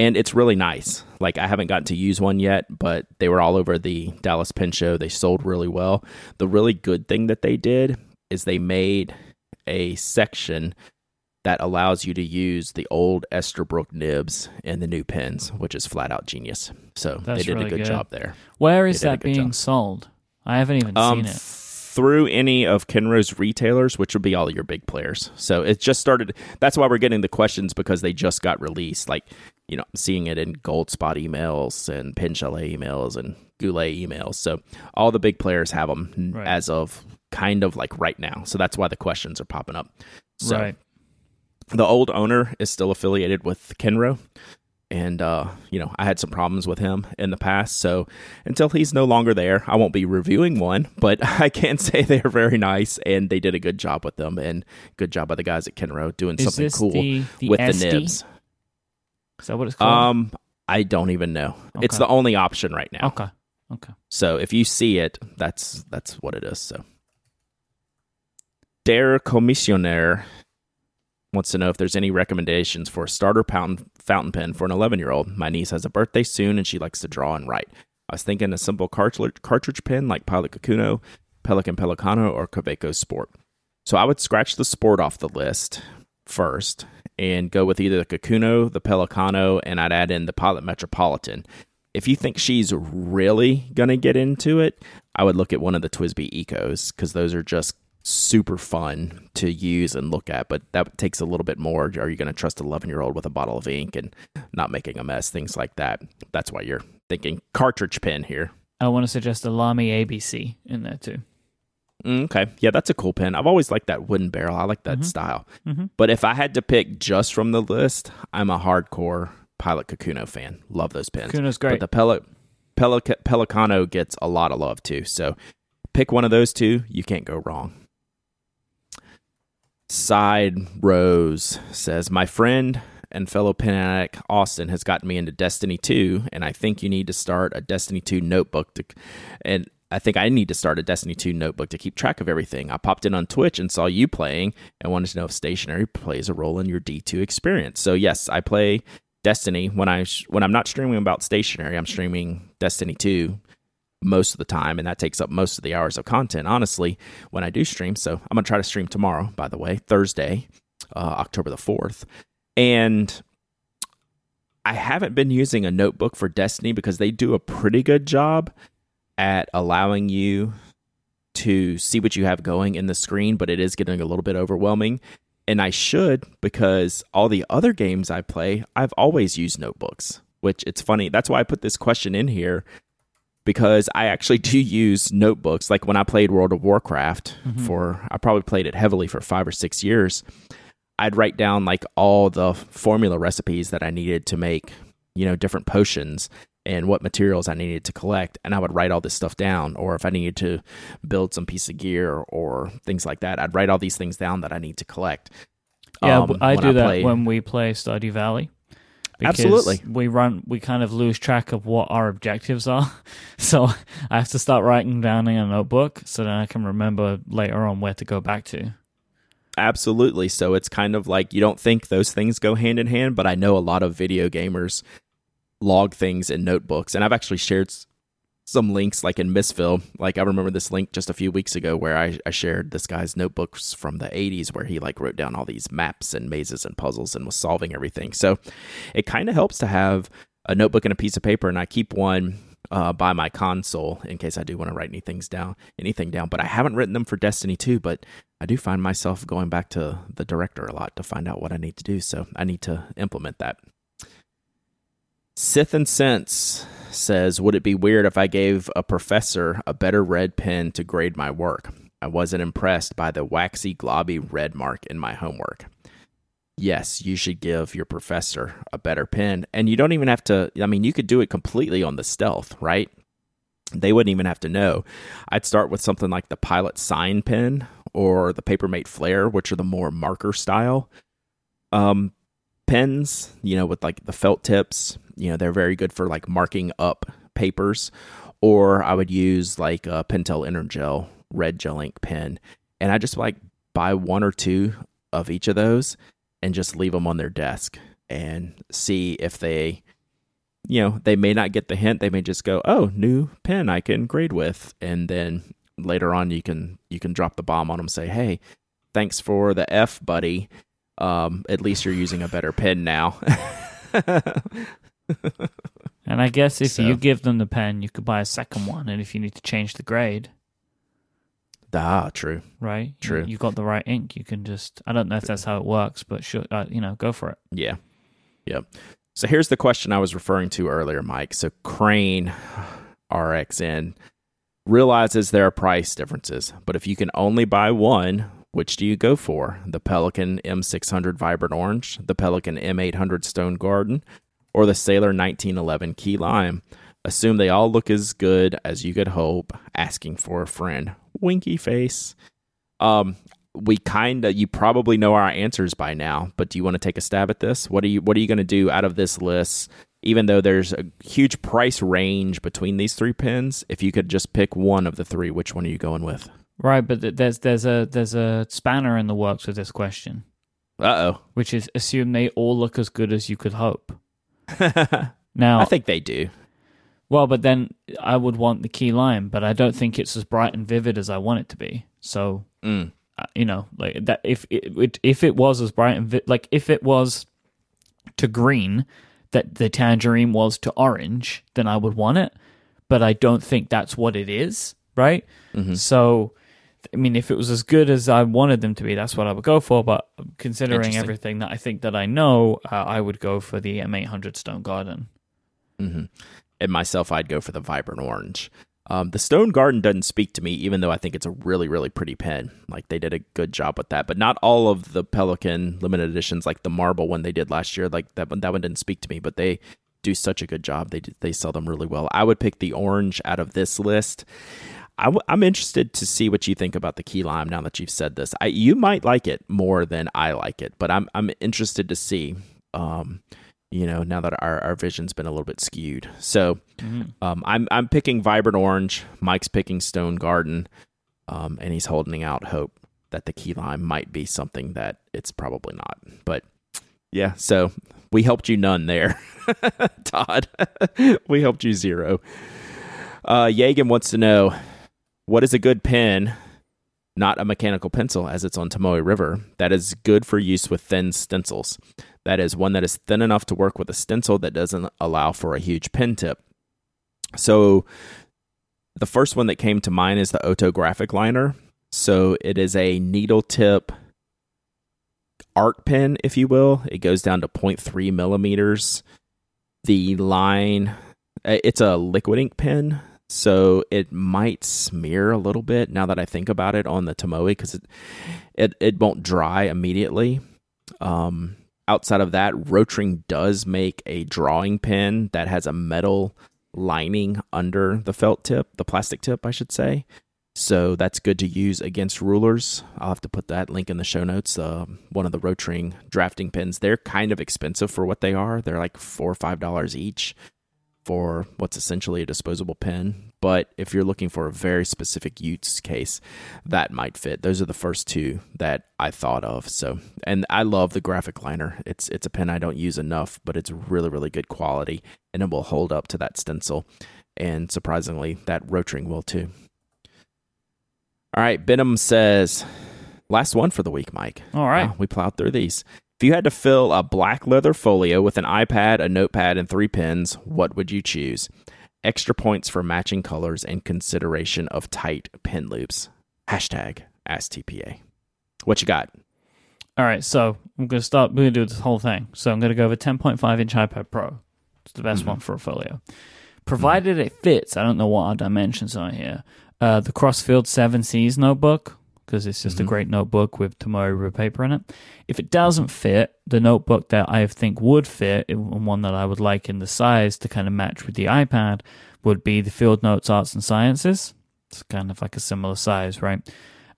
and it's really nice. Like I haven't gotten to use one yet, but they were all over the Dallas Pen Show. They sold really well. The really good thing that they did is they made a section that allows you to use the old Esterbrook nibs and the new pens, which is flat out genius. So That's they did really a good, good, job there. Where is that being job. sold? I haven't even um, seen it through any of Kenro's retailers, which would be all your big players. So it just started. That's why we're getting the questions because they just got released. Like, you know, I'm seeing it in Goldspot emails and Pen Chalet emails and Goulet emails. So all the big players have them right. as of kind of like right now. So that's why the questions are popping up. So right. the old owner is still affiliated with Kenro and uh, you know I had some problems with him in the past. So until he's no longer there, I won't be reviewing one, but I can say they're very nice and they did a good job with them and good job by the guys at Kenro doing Is something cool the, the with SD? the nibs. Is that what it's called? Um, I don't even know. Okay. It's the only option right now. Okay. Okay. So if you see it, that's that's what it is. So. Der Commissioner wants to know if there's any recommendations for a starter fountain, fountain pen for an 11 year old. My niece has a birthday soon and she likes to draw and write. I was thinking a simple cartridge, cartridge pen like Pilot Kakuno, Pelikan Pelikano, or Kaweco Sport. So I would scratch the Sport off the list first and go with either the Kakuno, the Pelikano, and I'd add in the Pilot Metropolitan. If you think she's really going to get into it, I would look at one of the TWSBI Ecos because those are just super fun to use and look at, but that takes a little bit more. Are you going to trust an 11 year old with a bottle of ink and not making a mess? Things like that. That's why you're thinking cartridge pen here. I want to suggest a Lamy ABC in there too. Mm, okay. Yeah, that's a cool pen. I've always liked that wooden barrel. I like that Mhm. style. Mm-hmm. But if I had to pick just from the list, I'm a hardcore Pilot Kakuno fan. Love those pens. Kuno's great. But the Pel- Pelic- Pelikano gets a lot of love too. So pick one of those two. You can't go wrong. Side Rose says, My friend and fellow pen addict Austin has gotten me into Destiny 2, and I think you need to start a Destiny 2 notebook to and I think I need to start a Destiny 2 notebook to keep track of everything. I popped in on Twitch and saw you playing and wanted to know if stationery plays a role in your D2 experience. So yes, I play Destiny when I when I'm not streaming about stationery, I'm streaming Destiny 2 most of the time and that takes up most of the hours of content honestly when I do stream. So I'm going to try to stream tomorrow, by the way, Thursday, uh, October the 4th. And I haven't been using a notebook for Destiny because they do a pretty good job at allowing you to see what you have going in the screen, but it is getting a little bit overwhelming. And I should because all the other games I play, I've always used notebooks, which it's funny. That's why I put this question in here because I actually do use notebooks. Like when I played World of Warcraft mm-hmm. for, I probably played it heavily for five or six years. I'd write down like all the formula recipes that I needed to make, you know, different potions and what materials I needed to collect. And I would write all this stuff down. Or if I needed to build some piece of gear or things like that, I'd write all these things down that I need to collect. Yeah, Um, I do that play- when we play Stardew Valley. Because Absolutely. we run. We kind of lose track of what our objectives are, so I have to start writing down in a notebook so that I can remember later on where to go back to. Absolutely. So it's kind of like you don't think those things go hand in hand, but I know a lot of video gamers log things in notebooks. And I've actually shared some links like in Nibsville. Like I remember this link just a few weeks ago where I, I shared this guy's notebooks from the 80s where he like wrote down all these maps and mazes and puzzles and was solving everything. So it kind of helps to have a notebook and a piece of paper. And I keep one uh, by my console in case I do want to write anything down, anything down. But I haven't written them for Destiny 2, but I do find myself going back to the director a lot to find out what I need to do. So I need to implement that. Sith and Sense says, Would it be weird if I gave a professor a better red pen to grade my work? I wasn't impressed by the waxy, globby red mark in my homework. Yes, you should give your professor a better pen. And you don't even have to, I mean, you could do it completely on the stealth, right? They wouldn't even have to know. I'd start with something like the Pilot Sign pen or the Papermate Flair, which are the more marker style um, pens, you know, with like the felt tips. You know, they're very good for like marking up papers. Or I would use like a Pentel EnerGel red gel ink pen. And I just like buy one or two of each of those and just leave them on their desk and see if they you know they may not get the hint they may just go oh new pen i can grade with and then later on you can you can drop the bomb on them say hey thanks for the f buddy um at least you're using a better pen now And I guess if So- you give them the pen, you could buy a second one. And if you need to change the grade, ah true right? True. You, have got the right ink. You can just. I don't know if that's how it works, but sure, uh, you know, go for it. Yeah. Yep. So here's the question I was referring to earlier, Mike. So Crane RXN realizes there are price differences, but if you can only buy one, which do you go for? The Pelikan M600 Vibrant Orange, the Pelikan M800 Stone Garden, or the Sailor 1911 Key Lime? Assume they all look as good as you could hope. Asking for a friend. Winky face. Um, we kind of you probably know our answers by now but do you want to take a stab at this what are you what are you going to do out of this list even though there's a huge price range between these three pens if you could just pick one of the three which one are you going with Right, but there's there's a there's a spanner in the works with this question. Uh oh. which is assume they all look as good as you could hope. Now, I think they do. well, but then I would want the key lime, but I don't think it's as bright and vivid as I want it to be. So, Mm. uh, you know, like that if it, it if it was as bright and vi- like if it was to green that the tangerine was to orange, then I would want it. But I don't think that's what it is, right? Mhm. So, I mean, if it was as good as I wanted them to be, that's what I would go for. But considering everything that I think that I know, uh, I would go for the M800 Stone Garden. hmm And myself, I'd go for the vibrant orange. Um, the Stone Garden doesn't speak to me, even though I think it's a really, really pretty pen. Like they did a good job with that, but not all of the Pelikan limited editions, like the marble one they did last year. Like that one, that one didn't speak to me, but they do such a good job. They they sell them really well. I would pick the orange out of this list. I w- I'm interested to see what you think about the key lime now that you've said this. I, you might like it more than I like it, but I'm I'm interested to see. Um, you know, now that our, our vision's been a little bit skewed. So um, I'm I'm picking vibrant orange. Mike's picking stone garden, um, and he's holding out hope that the key lime might be something that it's probably not. But yeah, so we helped you none there, Todd. we helped you zero. Uh, wants to know what is a good pen, not a mechanical pencil, as it's on Tomoe River, that is good for use with thin stencils. That is one that is thin enough to work with a stencil that doesn't allow for a huge pen tip. So the first one that came to mind is the Ohto Graphic liner. So it is a needle tip art pen, if you will. It goes down to 0.3 millimeters. The line, uh, it's a liquid ink pen, so it might smear a little bit now that I think about it on the Tomoe because it, it it won't dry immediately. Um, outside of that, Rotring does make a drawing pen that has a metal lining under the felt tip, the plastic tip, I should say. So that's good to use against rulers. I'll have to put that link in the show notes. Uh, one of the Rotring drafting pens. They're kind of expensive for what they are. They're like four or five dollars each for what's essentially a disposable pen. But if you're looking for a very specific use case, that might fit. Those are the first two that I thought of. So, and I love the graphic liner. It's it's a pen I don't use enough, but it's really really good quality, and it will hold up to that stencil. And surprisingly, that Rotring will too. All right, Benham says, last one for the week, Mike. All right. Wow, we plowed through these. If you had to fill a black leather folio with an iPad, a notepad, and three pens, what would you choose? Extra points for matching colors and consideration of tight pen loops. Hashtag AskTPA. What you got? All right, so I'm going to start. We're going to do this whole thing. So I'm going to go with 10.5 inch iPad Pro. It's the best Mhm. one for a folio. Provided it fits, I don't know what our dimensions are here. Uh, the Crossfield Seven Seas notebook, because it's just a Mhm. great notebook with Tomoe River paper in it. If it doesn't fit, the notebook that I think would fit, and one that I would like in the size to kind of match with the iPad, would be the Field Notes Arts and Sciences. It's kind of like a similar size, right?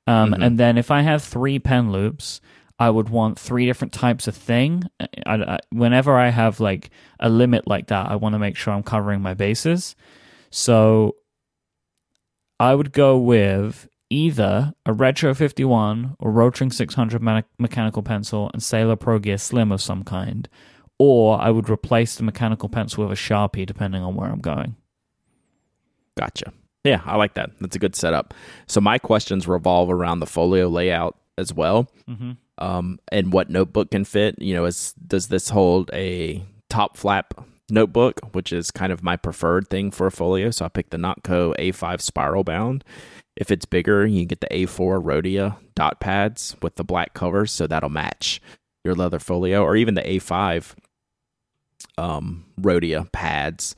Um, Mhm. And then if I have three pen loops, I would want three different types of thing. I, I, whenever I have like a limit like that, I want to make sure I'm covering my bases. So I would go with either a Retro 51 or Rotring 600 me- mechanical pencil and Sailor Pro Gear Slim of some kind, or I would replace the mechanical pencil with a Sharpie depending on where I'm going. Gotcha. Yeah, I like that. That's a good setup. So my questions revolve around the folio layout as well. Mm-hmm. um, and what notebook can fit. You know, is does this hold a top flap notebook, which is kind of my preferred thing for a folio? So I picked the Nock Co A5 spiral bound. If it's bigger, you get the A4 Rhodia dot pads with the black covers, so that'll match your leather folio, or even the A5 um, Rhodia pads.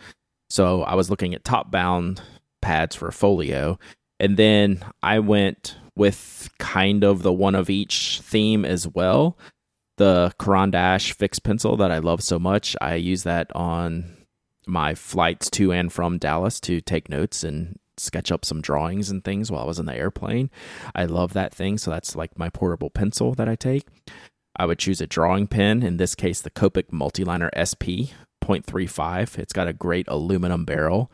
So I was looking at top bound pads for folio, and then I went with kind of the one of each theme as well. The Caran d'Ache fixed pencil that I love so much. I use that on my flights to and from Dallas to take notes and sketch up some drawings and things while I was in the airplane. I love that thing. So that's like my portable pencil that I take. I would choose a drawing pen, in this case, the Copic Multiliner SP 0.35. It's got a great aluminum barrel.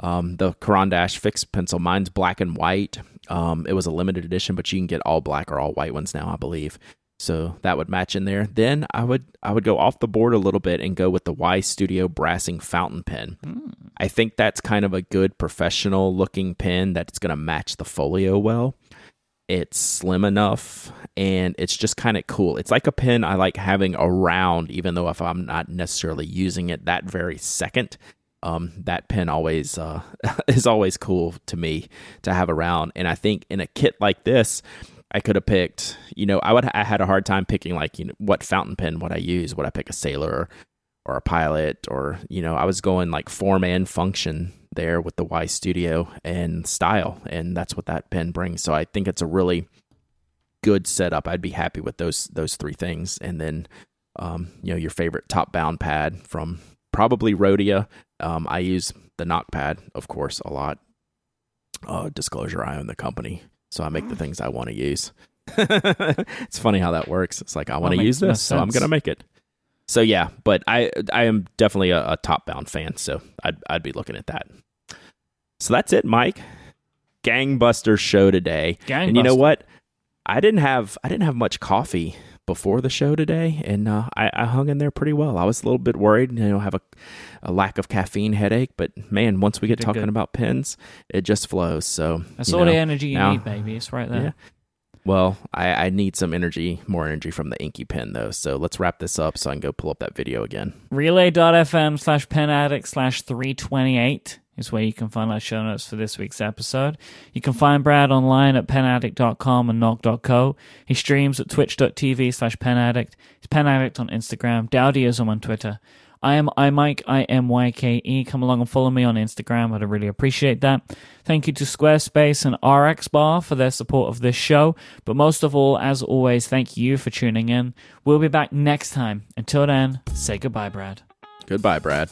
Um, the Caran d'Ache fixed pencil, mine's black and white. Um, it was a limited edition, but you can get all black or all white ones now, I believe. So that would match in there. Then I would I would go off the board a little bit and go with the Y Studio brassing fountain pen. Mm. I think that's kind of a good professional looking pen that's going to match the folio well. It's slim enough and it's just kind of cool. It's like a pen I like having around, even though if I'm not necessarily using it that very second. Um, that pen always uh, is always cool to me to have around. And I think in a kit like this, I could have picked, you know, I would I had a hard time picking like, you know, what fountain pen would I use? Would I pick a sailor or a pilot or, you know, I was going like form and function there with the Y Studio and style and that's what that pen brings. So I think it's a really good setup. I'd be happy with those those three things and then um, you know, your favorite top bound pad from probably Rhodia. Um, I use the Nock pad, of course, a lot. Uh, disclosure, I own the company. So I make the things I want to use. it's funny how that works. It's like I want to use this, so I'm gonna make it. So yeah, but I I am definitely a, a top bound fan, so I'd I'd be looking at that. So that's it, Mike. Gangbuster show today. Gangbuster. And you know what? I didn't have I didn't have much coffee before the show today, and uh, I, I, hung in there pretty well. I was a little bit worried, you know, have a, a lack of caffeine headache, but man, once we get Did talking good. about pens, it just flows. So that's all know, the energy you now, need, baby. It's right there. Yeah. Well, I, I need some energy, more energy from the Inki pen, though. So let's wrap this up so I can go pull up that video again. Relay.fm slash pen addict slash 328 is where you can find our show notes for this week's episode. You can find Brad online at penaddict.com and nock.co. He streams at twitch.tv slash penaddict. He's penaddict on Instagram, Dowdyism on Twitter. I am iMyke, I-M-Y-K-E. Come along and follow me on Instagram. I'd really appreciate that. Thank you to Squarespace and RX Bar for their support of this show. But most of all, as always, thank you for tuning in. We'll be back next time. Until then, say goodbye, Brad. Goodbye, Brad.